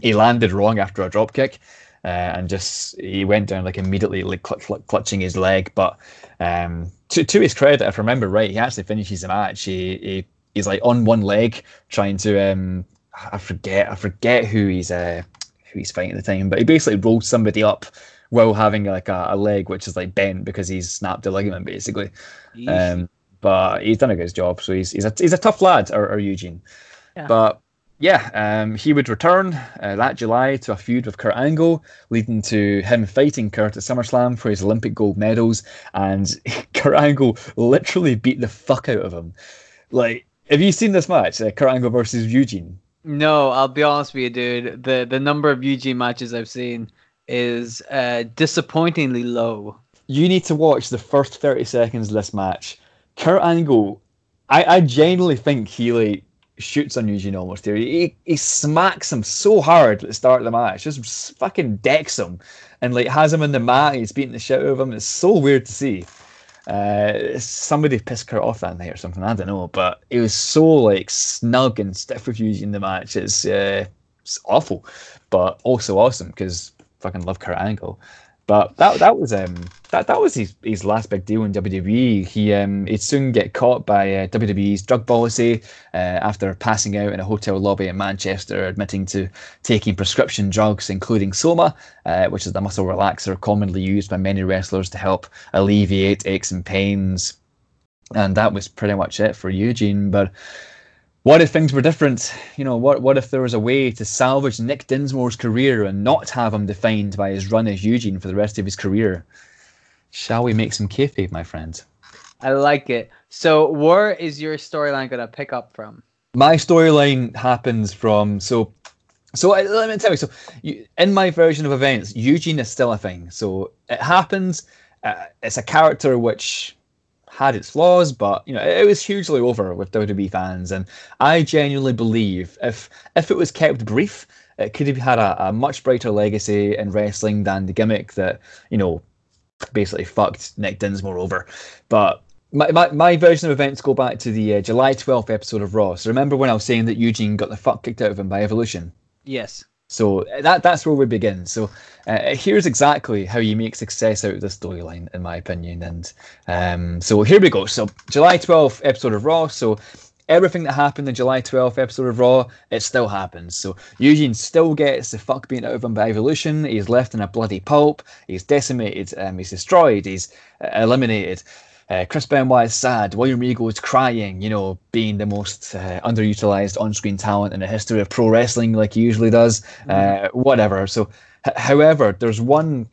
he landed wrong after a drop kick uh, and just he went down like immediately like cl- cl- clutching his leg but um, to, to his credit if i remember right he actually finishes the match he, he he's like on one leg trying to um i forget i forget who he's uh who he's fighting at the time but he basically rolls somebody up while having like a, a leg which is like bent because he's snapped a ligament basically um but he's done a good job so he's he's a, he's a tough lad or, or eugene Yeah. but yeah, um, he would return uh, that July to a feud with Kurt Angle, leading to him fighting Kurt at SummerSlam for his Olympic gold medals. And Kurt Angle literally beat the fuck out of him. Like, have you seen this match, uh, Kurt Angle versus Eugene? No, I'll be honest with you, dude. The the number of Eugene matches I've seen is uh, disappointingly low. You need to watch the first thirty seconds of this match. Kurt Angle, I, I genuinely think he like shoots on Eugene almost here. He, he smacks him so hard at the start of the match, just fucking decks him, and like has him in the mat. He's beating the shit out of him. It's so weird to see. Uh, somebody pissed Kurt off that night or something. I don't know, but it was so like snug and stiff with Eugene in the match. It's, uh, it's awful, but also awesome because fucking love Kurt Angle. But that that was um that that was his, his last big deal in WWE. He um he'd soon get caught by uh, WWE's drug policy uh, after passing out in a hotel lobby in Manchester, admitting to taking prescription drugs, including Soma, uh, which is the muscle relaxer commonly used by many wrestlers to help alleviate aches and pains. And that was pretty much it for Eugene. But what if things were different? You know, what what if there was a way to salvage Nick Dinsmore's career and not have him defined by his run as Eugene for the rest of his career? Shall we make some kayfabe, my friend? I like it. So, where is your storyline going to pick up from? My storyline happens from so. So let me tell you. So, you, in my version of events, Eugene is still a thing. So it happens. Uh, it's a character which had its flaws, but you know it was hugely over with WWE fans, and I genuinely believe if if it was kept brief, it could have had a, a much brighter legacy in wrestling than the gimmick that you know basically fucked Nick Dinsmore over. But my, my, my version of events go back to the uh, July 12th episode of Raw. So remember when I was saying that Eugene got the fuck kicked out of him by Evolution? Yes. So that that's where we begin. So uh, here's exactly how you make success out of this storyline, in my opinion. And um, so here we go. So July 12th episode of Raw. So everything that happened in July 12th episode of Raw, it still happens. So Eugene still gets the fuck beaten out of him by Evolution. He's left in a bloody pulp. He's decimated. Um, he's destroyed. He's uh, eliminated. Uh, Chris Benoit is sad. William Regal is crying, you know, being the most uh, underutilized on screen talent in the history of pro wrestling, like he usually does. Mm-hmm. Uh, whatever. So, h- however, there's one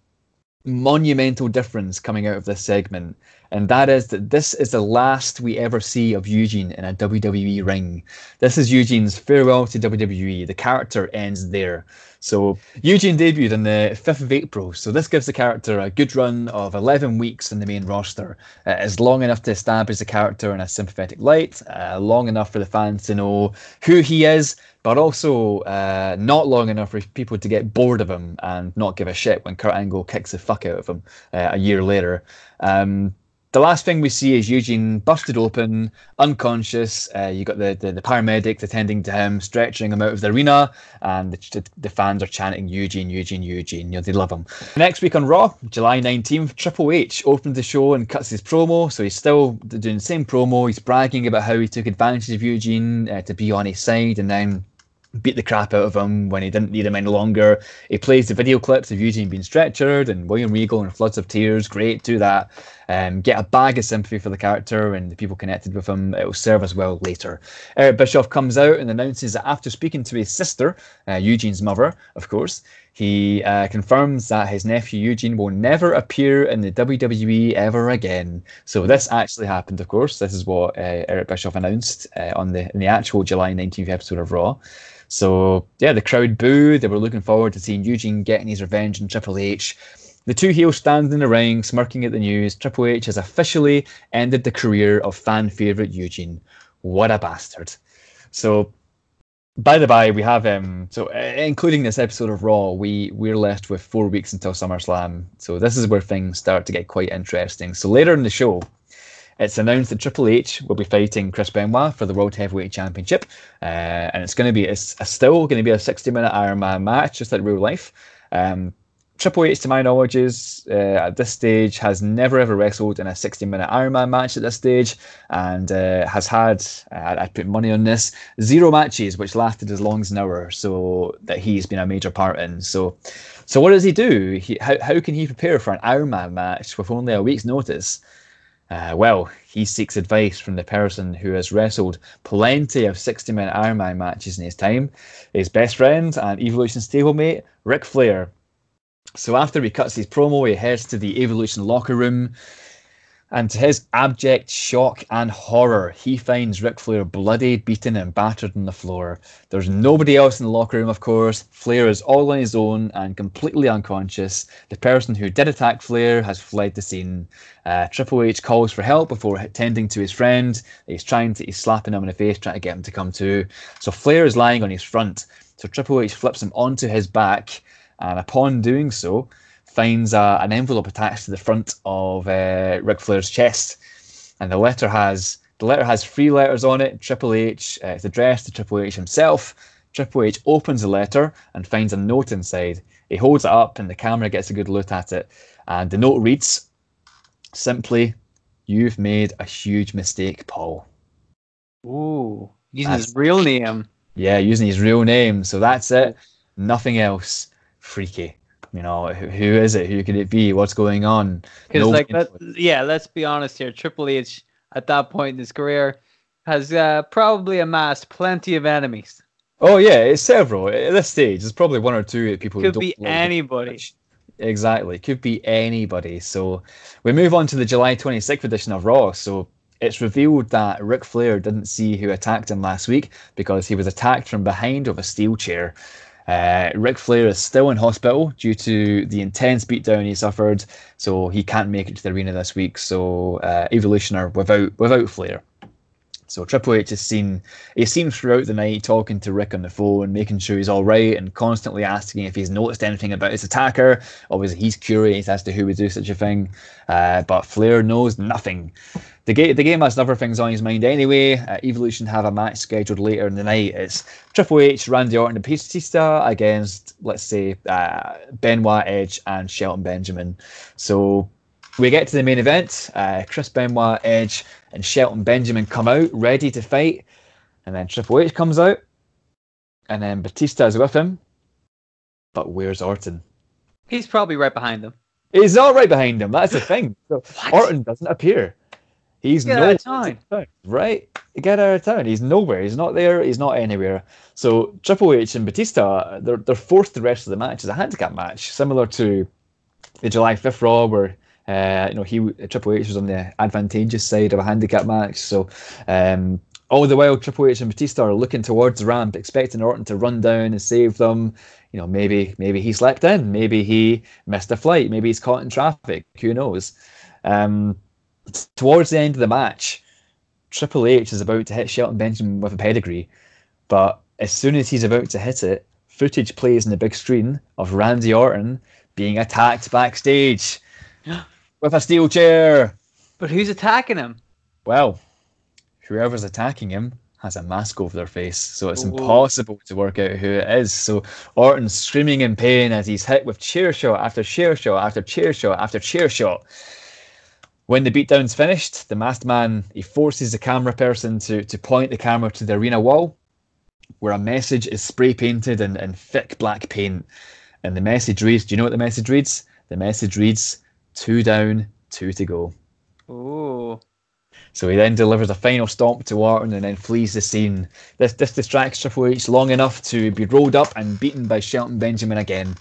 monumental difference coming out of this segment, and that is that this is the last we ever see of Eugene in a WWE ring. This is Eugene's farewell to WWE. The character ends there. So Eugene debuted on the 5th of April. So this gives the character a good run of 11 weeks in the main roster. Uh, it's long enough to establish the character in a sympathetic light, uh, long enough for the fans to know who he is, but also uh, not long enough for people to get bored of him and not give a shit when Kurt Angle kicks the fuck out of him uh, a year later. Um, the last thing we see is Eugene busted open, unconscious. Uh, you got the, the, the paramedics attending to him, stretching him out of the arena, and the, the, fans are chanting Eugene, Eugene, Eugene. You know they love him. Next week on Raw, July nineteenth, Triple H opens the show and cuts his promo. So he's still doing the same promo. He's bragging about how he took advantage of Eugene uh, to be on his side, and then beat the crap out of him when he didn't need him any longer. He plays the video clips of Eugene being stretchered and William Regal in floods of tears. Great, do that. Um, get a bag of sympathy for the character and the people connected with him. It will serve as well later. Eric Bischoff comes out and announces that after speaking to his sister, uh, Eugene's mother, of course, he uh, confirms that his nephew Eugene will never appear in the WWE ever again. So this actually happened, of course. This is what uh, Eric Bischoff announced uh, on the in the actual July 19th episode of Raw. So yeah, the crowd booed. They were looking forward to seeing Eugene getting his revenge in Triple H. The two heels stand in the ring, smirking at the news. Triple H has officially ended the career of fan favorite Eugene. What a bastard! So, by the by, we have um so uh, including this episode of Raw, we we're left with four weeks until SummerSlam. So this is where things start to get quite interesting. So later in the show, it's announced that Triple H will be fighting Chris Benoit for the World Heavyweight Championship, uh, and it's going to be it's still going to be a 60 minute Iron Man match, just like real life. Um, Triple H, to my knowledge, is uh, at this stage has never ever wrestled in a 60 minute Ironman match at this stage, and uh, has had uh, I put money on this zero matches which lasted as long as an hour, so that he's been a major part in. So, so what does he do? He, how how can he prepare for an Ironman match with only a week's notice? Uh, well, he seeks advice from the person who has wrestled plenty of 60 minute Ironman matches in his time, his best friend and Evolution stablemate, Ric Flair. So after he cuts his promo, he heads to the Evolution locker room. And to his abject shock and horror, he finds Ric Flair bloody, beaten, and battered on the floor. There's nobody else in the locker room, of course. Flair is all on his own and completely unconscious. The person who did attack Flair has fled the scene. Uh, Triple H calls for help before tending to his friend. He's trying to, he's slapping him in the face, trying to get him to come to. So Flair is lying on his front. So Triple H flips him onto his back, and upon doing so, finds a, an envelope attached to the front of uh, Ric Flair's chest, and the letter has the letter has three letters on it. Triple H. Uh, it's addressed to Triple H himself. Triple H opens the letter and finds a note inside. He holds it up, and the camera gets a good look at it. And the note reads, simply, "You've made a huge mistake, Paul." Ooh, using that's, his real name. Yeah, using his real name. So that's it. Nothing else. Freaky. You know, who, who is it? Who could it be? What's going on? Because, like, let, yeah, let's be honest here. Triple H, at that point in his career, has uh, probably amassed plenty of enemies. Oh yeah, it's several at this stage. There's probably one or two people. Who could be anybody. Exactly, could be anybody. So we move on to the July 26th edition of Raw. So it's revealed that Ric Flair didn't see who attacked him last week because he was attacked from behind with a steel chair. Uh, Ric Flair is still in hospital due to the intense beatdown he suffered, so he can't make it to the arena this week. So uh, Evolution are without without Flair. So Triple H has seen he's seen throughout the night talking to Ric on the phone, making sure he's all right, and constantly asking if he's noticed anything about his attacker. Obviously, he's curious as to who would do such a thing, uh, but Flair knows nothing. The game, the game has other things on his mind anyway. Uh, Evolution have a match scheduled later in the night. It's Triple H, Randy Orton, and Batista against, let's say, uh, Benoit, Edge, and Shelton Benjamin. So we get to the main event. Uh, Chris Benoit, Edge, and Shelton Benjamin come out ready to fight, and then Triple H comes out, and then Batista is with him. But where's Orton? He's probably right behind them. He's not right behind him. That's the thing. So Orton doesn't appear. He's Get out of town. Right? Get out of town. He's nowhere. He's not there. He's not anywhere. So Triple H and Batista, they're, they're forced the rest of the match as a handicap match, similar to the July 5th Raw, where uh, you know he Triple H was on the advantageous side of a handicap match. So um, all the while, Triple H and Batista are looking towards the ramp, expecting Orton to run down and save them. You know, maybe maybe he slept in, maybe he missed a flight, maybe he's caught in traffic. Who knows? Um, towards the end of the match, Triple H is about to hit Shelton Benjamin with a pedigree, but as soon as he's about to hit it, footage plays in the big screen of Randy Orton being attacked backstage with a steel chair. But who's attacking him? Well, whoever's attacking him has a mask over their face, so it's Ooh. impossible to work out who it is. So Orton's screaming in pain as he's hit with chair shot after chair shot after chair shot after chair shot. When the beatdown's finished, the masked man he forces the camera person to, to point the camera to the arena wall, where a message is spray painted in, in thick black paint. And the message reads, Do you know what the message reads? The message reads, two down, two to go. Ooh. So he then delivers a final stomp to Orton and then flees the scene. This this distracts Triple H long enough to be rolled up and beaten by Shelton Benjamin again.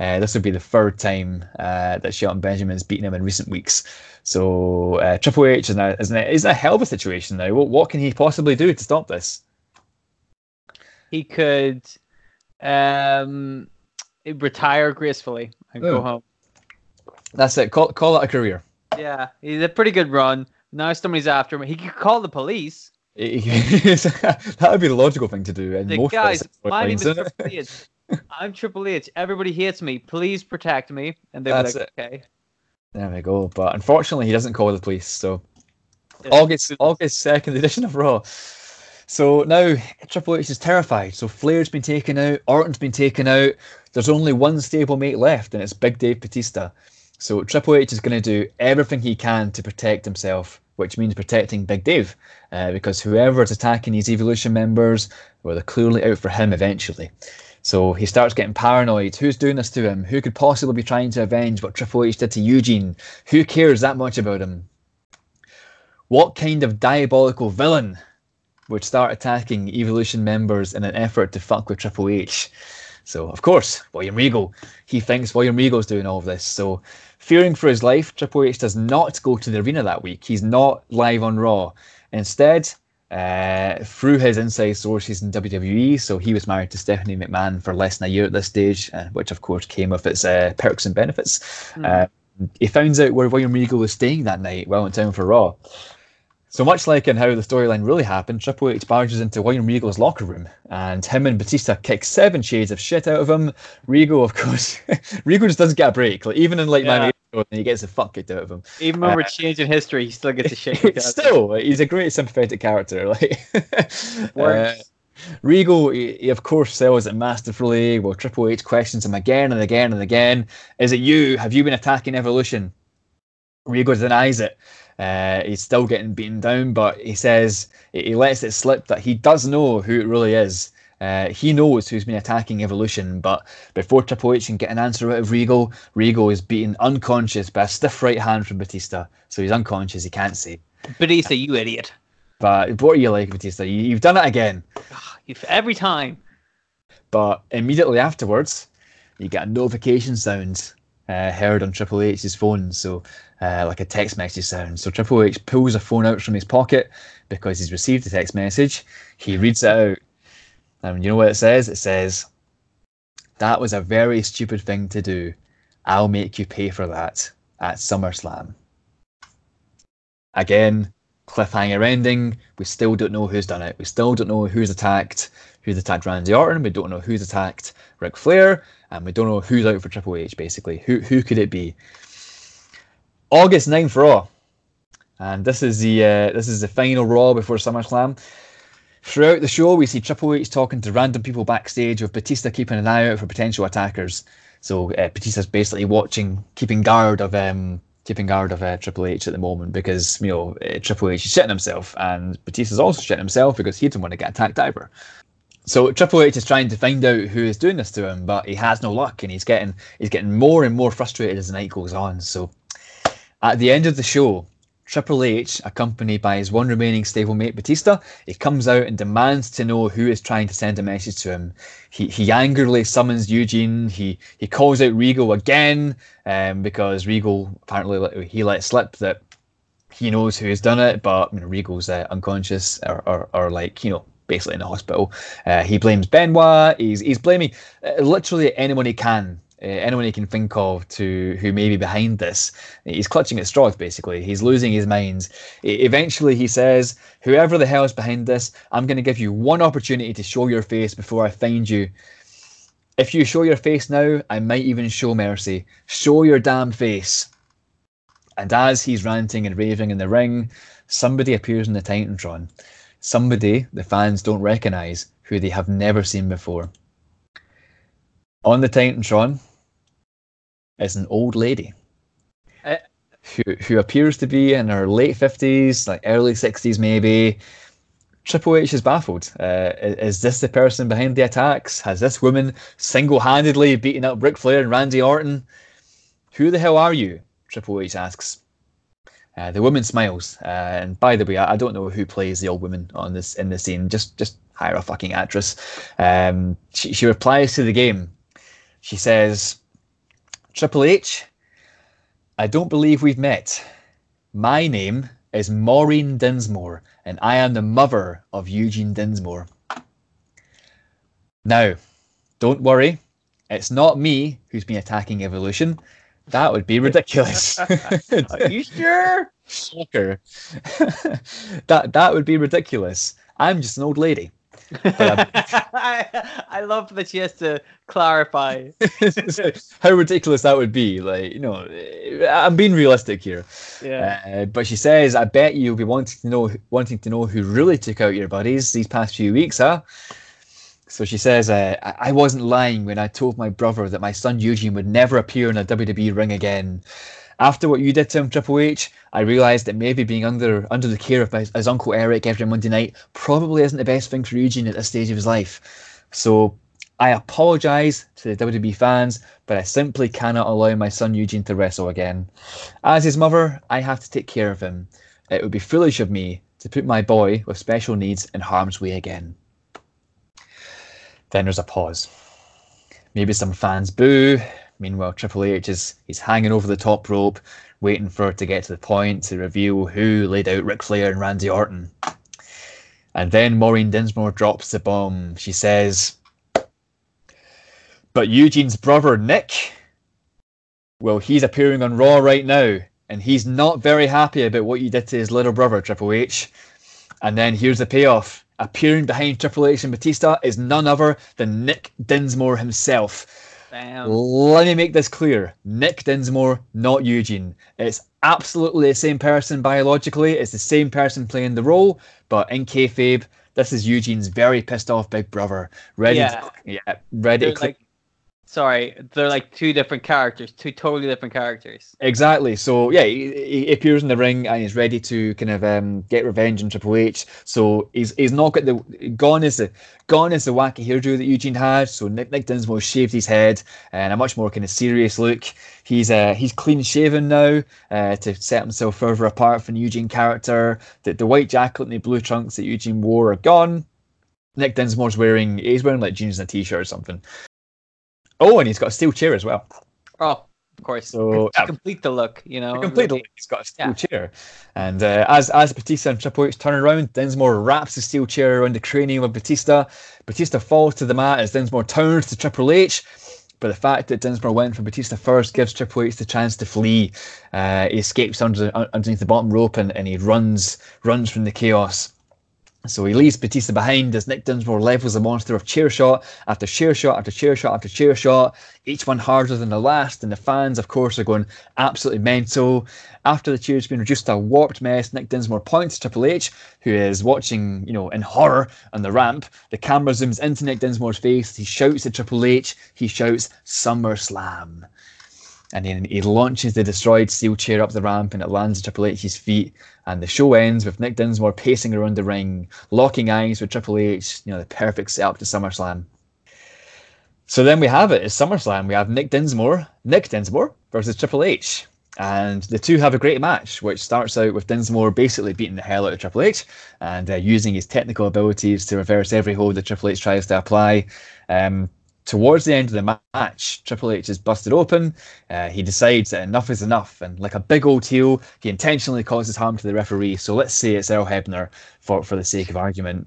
Uh, this would be the third time uh, that Shelton Benjamin has beaten him in recent weeks. So uh, Triple H is in, a, is, in a, is in a hell of a situation now. What, what can he possibly do to stop this? He could um, retire gracefully and oh. go home. That's it. Call, call it a career. Yeah, he's a pretty good run. Now somebody's after him. He could call the police. that would be the logical thing to do. And the guys, my name is. I'm Triple H. Everybody hates me. Please protect me. And they're like, it. okay. There we go. But unfortunately, he doesn't call the police. So yeah. August August second edition of Raw. So now Triple H is terrified. So Flair's been taken out, Orton's been taken out. There's only one stablemate left, and it's Big Dave Batista. So Triple H is going to do everything he can to protect himself, which means protecting Big Dave, uh, because whoever is attacking these Evolution members, well, they're clearly out for him eventually. So he starts getting paranoid. Who's doing this to him? Who could possibly be trying to avenge what Triple H did to Eugene? Who cares that much about him? What kind of diabolical villain would start attacking Evolution members in an effort to fuck with Triple H? So, of course, William Regal, he thinks William Regal's doing all of this. So, fearing for his life, Triple H does not go to the arena that week. He's not live on Raw. Instead, uh, through his inside sources in WWE, so he was married to Stephanie McMahon for less than a year at this stage, uh, which of course came with its uh, perks and benefits. Mm. he finds out where William Regal was staying that night while in town for Raw. So much like in how the storyline really happened, Triple H barges into William Regal's locker room, and him and Batista kick seven shades of shit out of him. Regal, of course, Regal just doesn't get a break. Like even in like yeah. Man, he gets the fuck kicked out of him. Even when uh, we're changing history, he still gets a shit. still, he's a great sympathetic character. Like, uh, Regal, he, he, of course sells it masterfully. Well, Triple H questions him again and again and again. Is it you? Have you been attacking Evolution? Regal denies it. Uh, he's still getting beaten down, but he says he lets it slip that he does know who it really is. Uh, he knows who's been attacking Evolution, but before Triple H can get an answer out of Regal, Regal is beaten unconscious by a stiff right hand from Batista. So he's unconscious, he can't see. Batista, you idiot. But what are you like, Batista? You, have done it again. Every time. But immediately afterwards, you get a notification sound uh, heard on Triple H's phone. So uh, like a text message sound. So Triple H pulls a phone out from his pocket because he's received a text message. He reads it out. And you know what it says? It says, That was a very stupid thing to do. I'll make you pay for that at SummerSlam. Again, cliffhanger ending. We still don't know who's done it. We still don't know who's attacked, who's attacked Randy Orton. We don't know who's attacked Ric Flair, and we don't know who's out for Triple H. Basically, who who could it be? August 9th Raw. And this is the uh, this is the final Raw before SummerSlam. Throughout the show, we see Triple H talking to random people backstage, with Batista keeping an eye out for potential attackers. So uh, Batista's basically watching, keeping guard of um, keeping guard of uh, Triple H at the moment because you know uh, Triple H is shitting himself, and Batista's also shitting himself because he didn't want to get attacked either. So Triple H is trying to find out who is doing this to him, but he has no luck, and he's getting he's getting more and more frustrated as the night goes on. So at the end of the show, Triple H, accompanied by his one remaining stablemate Batista, he comes out and demands to know who is trying to send a message to him. He he angrily summons Eugene. He he calls out Regal again um, because Regal apparently he let slip that he knows who has done it, but you know, Regal's uh, unconscious or, or, or like you know basically in the hospital. Uh, he blames Benoit. He's he's blaming uh, literally anyone he can uh, anyone he can think of to who may be behind this. He's clutching at straws, basically. He's losing his mind. Eventually, he says, Whoever the hell is behind this, I'm going to give you one opportunity to show your face before I find you. If you show your face now, I might even show mercy. Show your damn face. And as he's ranting and raving in the ring, somebody appears in the Titantron. Somebody the fans don't recognize, who they have never seen before. On the Titantron, is an old lady uh, who who appears to be in her late fifties, like early sixties, maybe. Triple H is baffled. Uh, is this the person behind the attacks? Has this woman single-handedly beaten up Ric Flair and Randy Orton? Who the hell are you? Triple H asks. Uh, the woman smiles, uh, and by the way, I, I, don't know who plays the old woman on this in the scene. Just just hire a fucking actress. Um, she, she replies to the game. She says, Triple H, I don't believe we've met. My name is Maureen Dinsmore, and I am the mother of Eugene Dinsmore. Now, don't worry, it's not me who's been attacking evolution. That would be ridiculous. Are you sure? Shocker. that that would be ridiculous. I'm just an old lady. I, I love that she has to clarify how ridiculous that would be. Like, you know, I'm being realistic here. Yeah. Uh, but she says, "I bet you'll be wanting to know, wanting to know who really took out your buddies these past few weeks, huh?" So she says, uh, "I wasn't lying when I told my brother that my son Eugene would never appear in a WWE ring again." after what you did to him, Triple H, I realised that maybe being under under the care of his, his, uncle Eric every Monday night probably isn't the best thing for Eugene at this stage of his life. So I apologise to the WWE fans, but I simply cannot allow my son Eugene to wrestle again. As his mother, I have to take care of him. It would be foolish of me to put my boy with special needs in harm's way again. Then there's a pause. Maybe some fans boo. Meanwhile, Triple H is he's hanging over the top rope, waiting for it to get to the point to reveal who laid out Ric Flair and Randy Orton. And then Maureen Dinsmore drops the bomb. She says, But Eugene's brother, Nick, well, he's appearing on Raw right now, and he's not very happy about what you did to his little brother, Triple H. And then here's the payoff. Appearing behind Triple H and Batista is none other than Nick Dinsmore himself. Let me make this clear. Nick Dinsmore, not Eugene. It's absolutely the same person biologically. It's the same person playing the role, but in kayfabe, this is Eugene's very pissed off big brother, ready, Yeah. to, yeah, ready They're to click like, sorry, they're like two different characters, two totally different characters. Exactly. So yeah, he, he appears in the ring and he's ready to kind of um, get revenge on Triple H. So he's he's not got the gone is the gone is the wacky hairdo that Eugene had. So Nick Nick Dinsmore shaved his head and a much more kind of serious look. He's uh he's clean shaven now uh, to set himself further apart from the Eugene character. The the white jacket and the blue trunks that Eugene wore are gone. Nick Dinsmore's wearing he's wearing like jeans and a t-shirt or something. Oh, and he's got a steel chair as well. Oh, of course. So to complete the look, you know. completely. really. He's got a steel Yeah. chair, and uh, as as Batista and Triple H turn around, Dinsmore wraps the steel chair around the cranium of Batista. Batista falls to the mat as Dinsmore turns to Triple H. But the fact that Dinsmore went for Batista first gives Triple H the chance to flee. Uh, he escapes under underneath the bottom rope and, and he runs runs from the chaos. So he leaves Batista behind as Nick Dinsmore levels the monster of chair shot after chair shot after chair shot after chair shot, each one harder than the last. And the fans, of course, are going absolutely mental. After the chair's been reduced to a warped mess, Nick Dinsmore points to Triple H, who is watching, you know, in horror on the ramp. The camera zooms into Nick Dinsmore's face. He shouts at Triple H. He shouts SummerSlam. And then he launches the destroyed steel chair up the ramp and it lands at Triple H's feet. And the show ends with Nick Dinsmore pacing around the ring, locking eyes with Triple H, you know, the perfect setup to SummerSlam. So then we have it. It's SummerSlam. We have Nick Dinsmore, Nick Dinsmore versus Triple H. And the two have a great match, which starts out with Dinsmore basically beating the hell out of Triple H and uh, using his technical abilities to reverse every hold that Triple H tries to apply. Um, towards the end of the match, Triple H is busted open. Uh, he decides that enough is enough, and like a big old heel, he intentionally causes harm to the referee. So let's say it's Earl Hebner for for the sake of argument.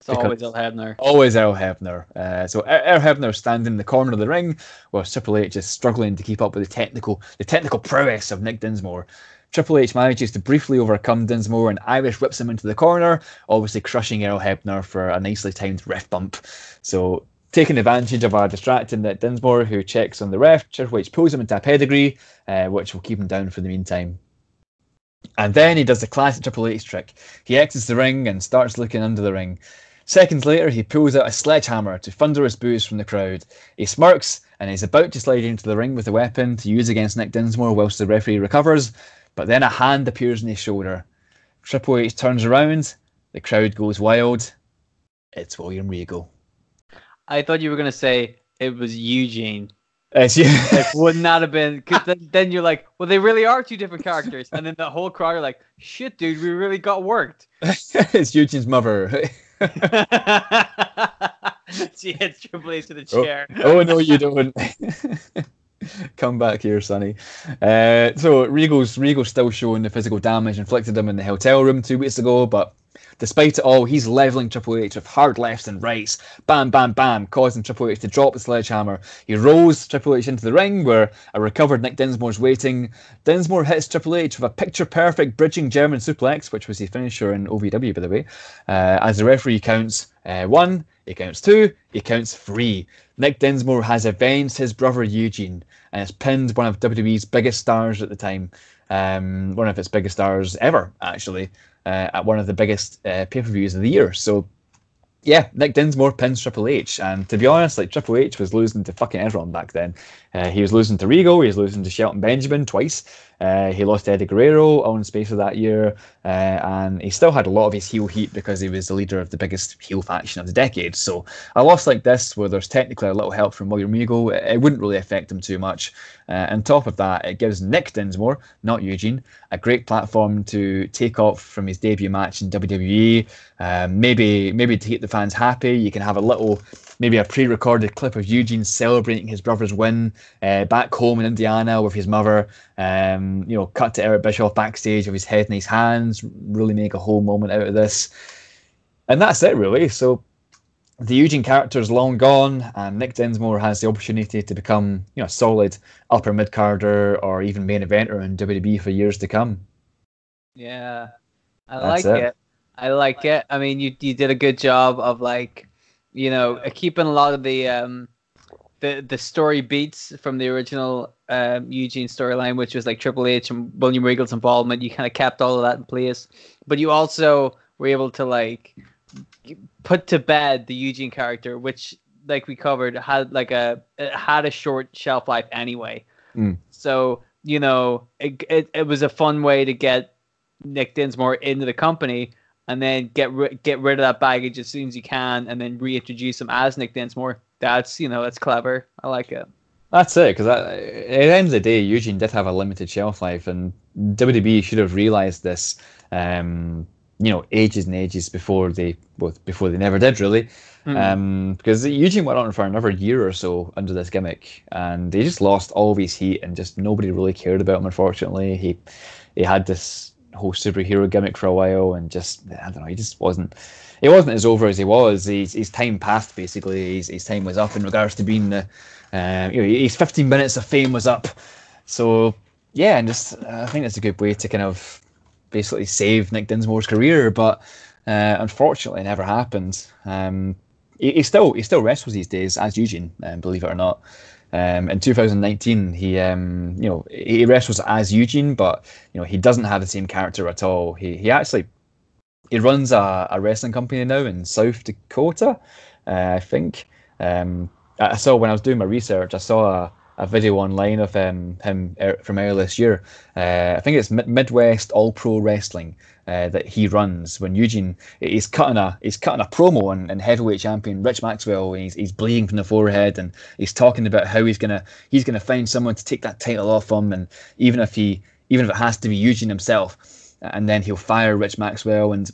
It's always Earl Hebner. Always Earl Hebner. Uh, so Earl Hebner standing in the corner of the ring, while Triple H is struggling to keep up with the technical the technical prowess of Nick Dinsmore. Triple H manages to briefly overcome Dinsmore and Irish whips him into the corner, obviously crushing Earl Hebner for a nicely timed ref bump. So taking advantage of a distracted Nick Dinsmore, who checks on the ref, Triple H pulls him into a pedigree, uh, which will keep him down for the meantime. And then he does the classic Triple H trick. He exits the ring and starts looking under the ring. Seconds later, he pulls out a sledgehammer to thunderous boos from the crowd. He smirks and is about to slide into the ring with the weapon to use against Nick Dinsmore whilst the referee recovers, but then a hand appears on his shoulder. Triple H turns around, the crowd goes wild. It's William Regal. I thought you were gonna say it was Eugene. It's you. Like, wouldn't have been? Because then, then you're like, well, they really are two different characters, and then the whole crowd are like, shit, dude, we really got worked. it's Eugene's mother. she hits Triple H to the Oh. chair. oh no, you don't. Come back here, Sonny. Uh, so Regal's Regal's still showing the physical damage inflicted him in the hotel room two weeks ago, but despite it all, he's leveling Triple H with hard lefts and rights, bam, bam, bam, causing Triple H to drop the sledgehammer. He rolls Triple H into the ring, where a recovered Nick Dinsmore's waiting. Dinsmore hits Triple H with a picture-perfect bridging German suplex, which was his finisher in OVW, by the way. Uh, as the referee counts uh, one, he counts two, he counts three. Nick Dinsmore has avenged his brother Eugene and has pinned one of WWE's biggest stars at the time, um, one of its biggest stars ever, actually, uh, at one of the biggest uh, pay per views of the year. So, yeah, Nick Dinsmore pins Triple H, and to be honest, like Triple H was losing to fucking everyone back then. Uh, he was losing to Regal, he was losing to Shelton Benjamin twice. Uh, he lost to Eddie Guerrero all in space that year, uh, and he still had a lot of his heel heat because he was the leader of the biggest heel faction of the decade. So a loss like this, where there's technically a little help from William Regal, it, it wouldn't really affect him too much. Uh, on top of that, it gives Nick Dinsmore, not Eugene, a great platform to take off from his debut match in WWE. Um, maybe maybe to the the fans happy. You can have a little, maybe a pre-recorded clip of Eugene celebrating his brother's win uh, back home in Indiana with his mother. Um, you know, cut to Eric Bischoff backstage with his head in his hands. Really make a whole moment out of this, and that's it really. So the Eugene character is long gone, and Nick Dinsmore has the opportunity to become, you know, a solid upper mid carder or even main eventer in WWE for years to come. Yeah, I That's like it. it. I like it. I mean, you you did a good job of like, you know, keeping a lot of the um, the the story beats from the original um, Eugene storyline, which was like Triple H and William Regal's involvement. You kind of kept all of that in place, but you also were able to like put to bed the Eugene character, which like we covered had like a had a short shelf life anyway. Mm. So you know it, it it was a fun way to get Nick Dinsmore into the company and then get ri- get rid of that baggage as soon as you can, and then reintroduce him as Nick Dinsmore. That's you know that's clever. I like it. That's it, because at the end of the day, Eugene did have a limited shelf life, and WWE should have realized this. Um, you know, ages and ages before they well, before they never did really. Mm. Um, because Eugene went on for another year or so under this gimmick, and they just lost all of his heat, and just nobody really cared about him. Unfortunately, he he had this whole superhero gimmick for a while, and just I don't know, he just wasn't. He wasn't as over as he was. His, his time passed basically. His, his time was up in regards to being the, uh, you know, his 15 minutes of fame was up. So yeah, and just I think that's a good way to kind of basically save Nick Dinsmore's career, but uh, unfortunately, never happened. Um, he, he, still he still wrestles these days as Eugene, um, believe it or not. Um, in 2019, he um, you know he wrestles as Eugene, but you know he doesn't have the same character at all. He he actually he runs a, a wrestling company now in South Dakota, uh, I think. Um, I saw when I was doing my research, I saw a, a video online of um, him er, from earlier this year. Uh, I think it's Midwest All Pro Wrestling uh, that he runs. When Eugene he's cutting a he's cutting a promo and, and heavyweight champion Rich Maxwell, and he's he's bleeding from the forehead, and he's talking about how he's gonna he's gonna find someone to take that title off him, and even if he even if it has to be Eugene himself, and then he'll fire Rich Maxwell. And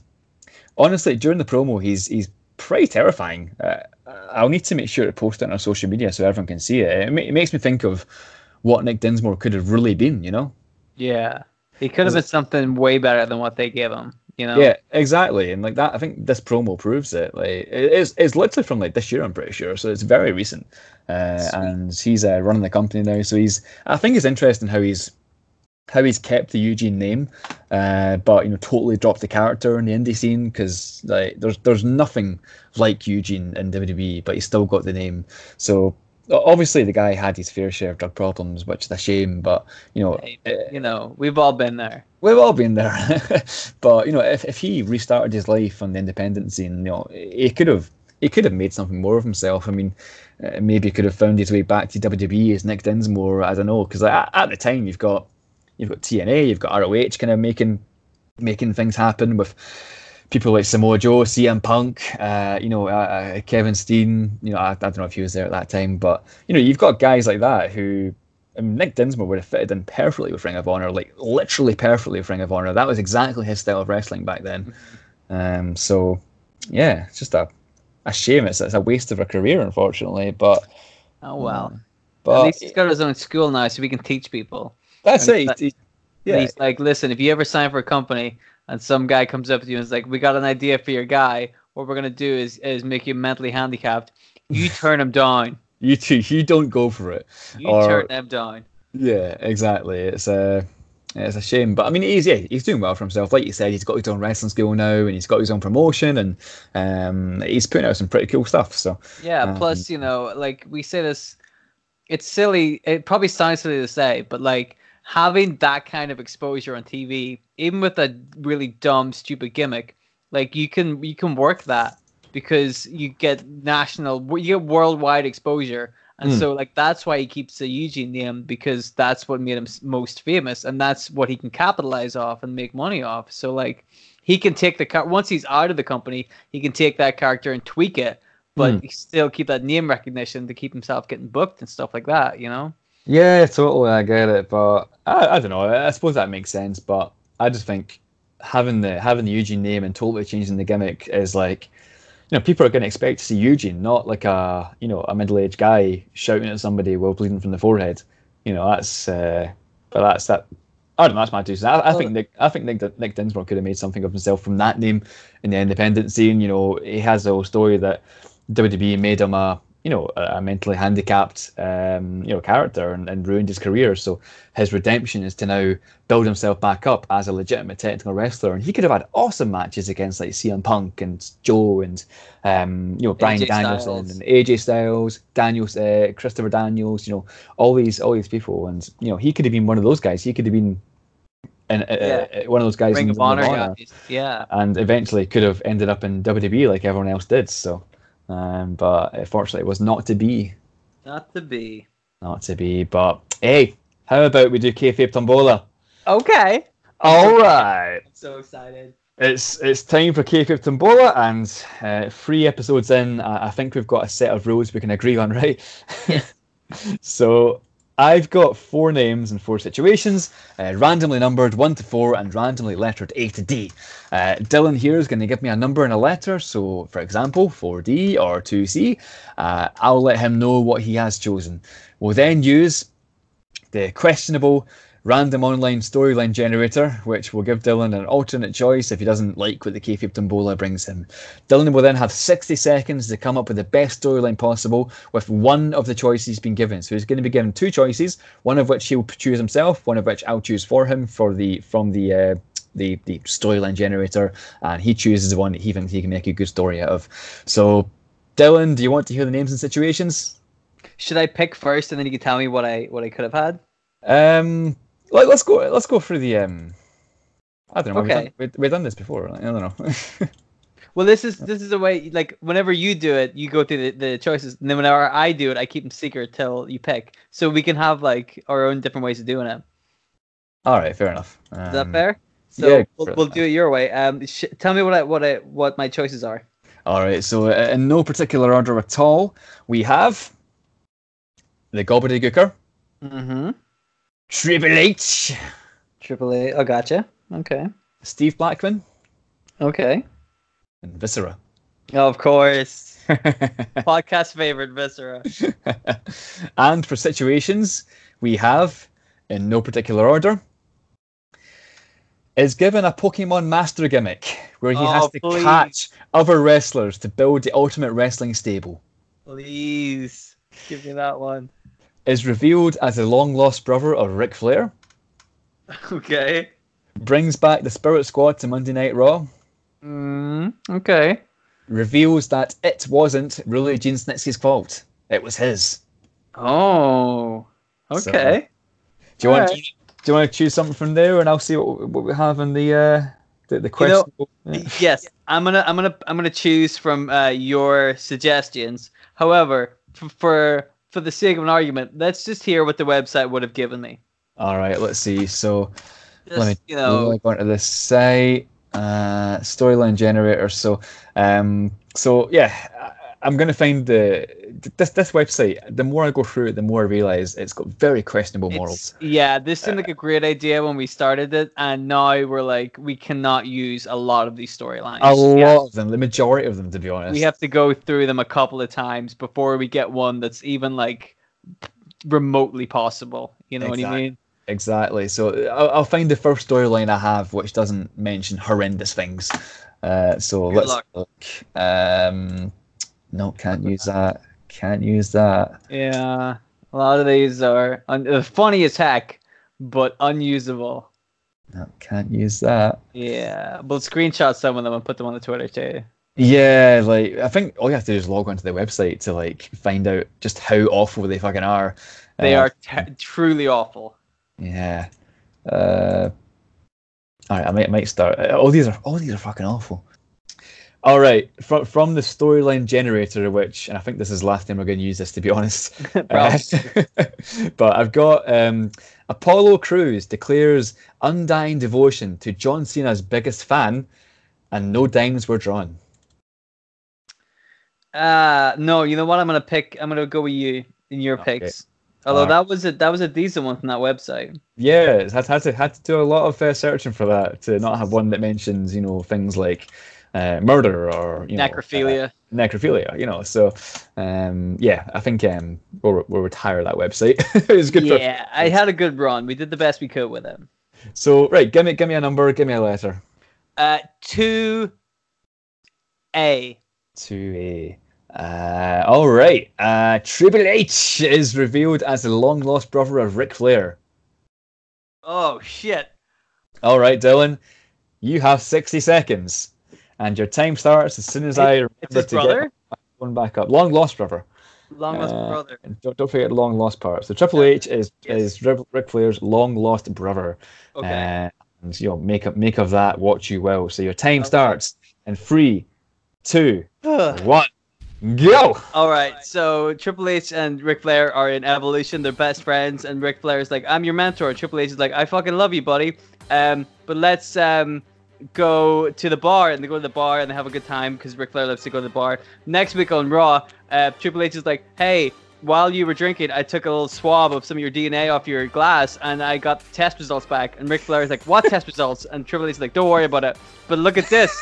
honestly, during the promo, he's he's pretty terrifying. Uh, I'll need to make sure to post it on our social media so everyone can see it. It, ma- it makes me think of what Nick Dinsmore could have really been, you know? Yeah. He could have been something way better than what they gave him, you know? Yeah, exactly. And like that, I think this promo proves it. Like it's, it's literally from like this year, I'm pretty sure. So it's very recent. Uh, and he's uh, running the company now. So he's, I think it's interesting how he's how he's kept the Eugene name, uh, but you know, totally dropped the character in the indie scene because like there's there's nothing like Eugene in WWE, but he's still got the name. So obviously the guy had his fair share of drug problems, which is a shame. But you know, you know, we've all been there. We've all been there. but you know, if if he restarted his life on the independent scene, you know, he could have he could have made something more of himself. I mean, uh, maybe he could have found his way back to WWE as Nick Dinsmore. I don't know, because at, at the time you've got you've got TNA, you've got ROH kind of making making things happen with people like Samoa Joe, CM Punk, uh, you know, uh, uh, Kevin Steen. You know, I, I, don't know if he was there at that time, but you know, you've got guys like that who. I mean, Nick Dinsmore would have fitted in perfectly with Ring of Honor, like literally perfectly with Ring of Honor. That was exactly his style of wrestling back then. Um, so, yeah, it's just a a shame. It's, it's a waste of a career, unfortunately. But oh well. Um, but at least he's got his own school now, so we can teach people. That's and it. Yeah. He's like, listen, if you ever sign for a company and some guy comes up to you and is like, we got an idea for your guy, what we're gonna do is is make you mentally handicapped. You turn him down. You too. You don't go for it. You or, turn them down. Yeah, exactly. It's a. it's a shame, but I mean, he's yeah, he's doing well for himself. Like you said, he's got his own wrestling school now, and he's got his own promotion, and um, he's putting out some pretty cool stuff. So yeah. Um, plus, you know, like we say this, it's silly. It probably sounds silly to say, but like having that kind of exposure on TV, even with a really dumb, stupid gimmick, like you can you can work that because you get national, you get worldwide exposure, and mm. so like that's why he keeps the Eugene name because that's what made him most famous, and that's what he can capitalize off and make money off. So like he can take the car once he's out of the company, he can take that character and tweak it, but mm. still keep that name recognition to keep himself getting booked and stuff like that. You know. Yeah, totally. I get it, but I, I don't know. I suppose that makes sense, but I just think having the having the Eugene name and totally changing the gimmick is like you know, people are going to expect to see Eugene, not like a you know a middle-aged guy shouting at somebody while bleeding from the forehead. You know, that's uh, but that's that. I don't know. That's my two cents. I, I think Nick. I think Nick, Nick Dinsmore could have made something of himself from that name in the independent scene. You know, he has a whole story that WWE made him a you know a, mentally handicapped um, you know character and, and, ruined his career. So his redemption is to now build himself back up as a legitimate technical wrestler, and he could have had awesome matches against like CM Punk and Joe and um, you know Bryan AJ Danielson Styles. and AJ Styles, Daniels, uh, Christopher Daniels, you know all these all these people, and you know he could have been one of those guys. He could have been. And yeah. uh, one of those guys Ring in of Honor, Honor, yeah, and eventually could have ended up in WWE like everyone else did. So, um, but unfortunately, it was not to be. Not to be. Not to be. But hey, how about we do kayfabe tombola? Okay. All right. I'm so excited. It's it's time for kayfabe tombola, and uh, three episodes in, I, I think we've got a set of rules we can agree on, right? Yeah. so I've got four names and four situations, uh, randomly numbered 1 to 4 and randomly lettered A to D. Uh, Dylan here is going to give me a number and a letter, so for example, 4D or 2C. Uh, I'll let him know what he has chosen. We'll then use the questionable random online storyline generator, which will give Dylan an alternate choice if he doesn't like what the kayfabe tombola brings him. Dylan will then have 60 seconds to come up with the best storyline possible with one of the choices he's been given. So he's going to be given two choices, one of which he'll choose himself, one of which I'll choose for him for the from the uh, the, the storyline generator, and he chooses the one that he thinks he can make a good story out of. So, Dylan, do you want to hear the names and situations? Should I pick first, and then you can tell me what I what I could have had? Um, let, us go. Let's go through the. Um, I don't know. Okay. We've, done, we've done this before. I don't know. well, this is this is a way. Like whenever you do it, you go through the, the choices, and then whenever I do it, I keep them secret till you pick. So we can have like our own different ways of doing it. All right, fair enough. Um, is that um, fair? So yeah, we'll, we'll do it your way. Um, sh- tell me what I, what I, what my choices are. All right. So uh, in no particular order at all, we have the Gobbledygooker. Mm-hmm. Triple H. Triple A. Oh, gotcha. Okay. Steve Blackman. Okay. And Viscera. Oh, of course. Podcast favorite Viscera. and for situations, we have, in no particular order, is given a Pokemon Master gimmick where he oh, has to please. catch other wrestlers to build the ultimate wrestling stable. Please give me that one is revealed as the long lost brother of Ric Flair. Okay. Brings back the Spirit Squad to Monday Night Raw. Mm, okay. Reveals that it wasn't really Gene Snitsky's fault. It was his. Oh. Okay. So, do you want right. to, do you want to choose something from there, and I'll see what, what we have in the uh, the, the question? You know, yes, I'm gonna I'm gonna I'm gonna choose from uh, your suggestions. However, for, for for the sake of an argument, let's just hear what the website would have given me. All right, let's see. So just, let me you know, go into this site, uh, storyline generator. So, um, so yeah, I'm going to find the this this website. The more I go through it, the more I realize it's got very questionable morals. It's, yeah, this seemed uh, like a great idea when we started it, and now we're like, we cannot use a lot of these storylines. A lot of them, the majority of them, to be honest. We have to go through them a couple of times before we get one that's even like remotely possible. You know exactly. what I mean? Exactly. So I'll, I'll find the first storyline I have, which doesn't mention horrendous things. Uh, so Good let's luck. look. Um, no, can't use that. Can't use that. Yeah, a lot of these are un- funny as heck, but unusable. No, can't use that. Yeah, but screenshot some of them and put them on the Twitter too. Yeah, like I think all you have to do is log onto the website to like find out just how awful they fucking are. They uh, are t- truly awful. Yeah. Uh, all right, I might I might start. All these are all these are fucking awful. All right, from from the storyline generator, which and I think this is the last time we're going to use this, to be honest. uh, but I've got um, Apollo Crews declares undying devotion to John Cena's biggest fan, and no dimes were drawn. Uh no, you know what? I'm gonna pick. I'm gonna go with you in your okay. picks. Although that was a that was a decent one from that website. Yeah, had had to had to do a lot of uh, searching for that to not have one that mentions you know things like uh, murder or you know, Necrophilia. uh, necrophilia. You know, so um, yeah, I think um, we'll, we'll retire that website. it was good. for- yeah, I had a good run. We did the best we could with it. So right, give me give me a number, give me a letter. Uh, two A. Two A. Uh, all right. Uh, Triple H is revealed as the long lost brother of Ric Flair. Oh shit. All right, Dylan, you have sixty seconds, and your time starts as soon as I remember to brother. get my phone back up. Long lost brother. Long lost Uh, brother. Don't, don't forget long lost part. So Triple H is Yes. is Ric Ric Flair's long lost brother. Okay. Uh, and you know, make up make of that what you will. So your time Okay. starts in three, two, one, go. All right, so Triple H and Ric Flair are in Evolution. They're best friends, and Ric Flair is like, "I'm your mentor." Triple H is like, "I fucking love you, buddy." Um, but let's um go to the bar, and they go to the bar and they have a good time because Ric Flair loves to go to the bar. Next week on Raw, uh, Triple H is like, "Hey." While you were drinking, I took a little swab of some of your DNA off your glass, and I got test results back. And Ric Flair is like, "What test results?" And Triple H is like, "Don't worry about it, but look at this."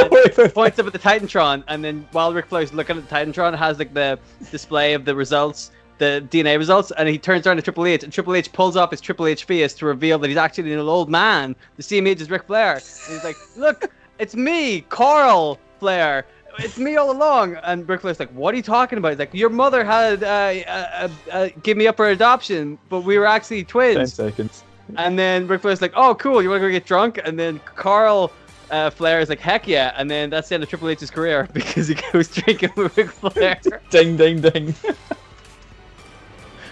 points up at the Titantron, and then while Ric Flair's looking at the Titantron, it has like the display of the results, the DNA results, and he turns around to Triple H, and Triple H pulls off his Triple H face to reveal that he's actually an old man, the same age as Ric Flair. And he's like, "Look, it's me, Carl Flair." It's me all along, and Ric Flair's like, "What are you talking about?" He's like, "Your mother had uh, uh, uh, give me up for adoption, but we were actually twins. Ten twins." seconds. And then Ric Flair's like, "Oh, cool, you want to go get drunk?" And then Carl uh, Flair is like, "Heck yeah!" And then that's the end of Triple H's career because he goes drinking with Ric Flair. Ding ding ding.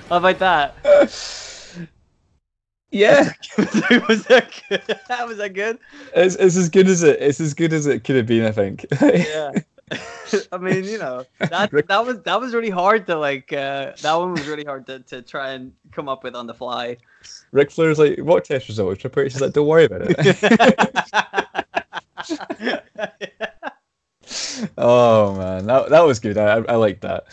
How about that? yeah, was that good? was that good? it's, it's as good as it it's as good as it could have been. I think. Yeah. I mean, you know, that that was that was really hard to like. Uh, that one was really hard to, to try and come up with on the fly. Ric Flair's like, what test results? Triple H is like, don't worry about it. oh man, that, that was good. I I, I like that.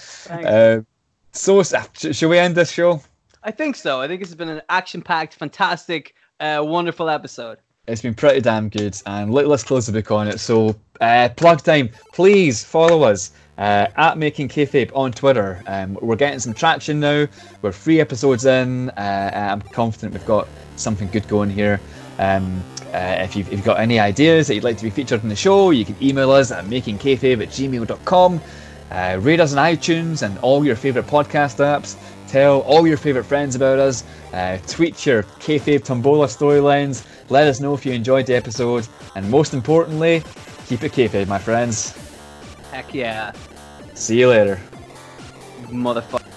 So should we end this show? I think so. I think it's been an action-packed, fantastic, uh, wonderful episode. It's been pretty damn good, and let, us close the book on it. So, uh, plug time. Please follow us uh, at Making Kayfabe on Twitter. Um, we're getting some traction now. We're three episodes in. Uh, I'm confident we've got something good going here. Um, uh, if, you've, if you've got any ideas that you'd like to be featured in the show, you can email us at makingkayfabe at gmail.com. Uh, rate us on iTunes and all your favourite podcast apps. Tell all your favourite friends about us. Uh, tweet your kayfabe tombola storylines. Let us know if you enjoyed the episode. And most importantly, keep it kayfabe, my friends. Heck yeah, See you later. motherfucker.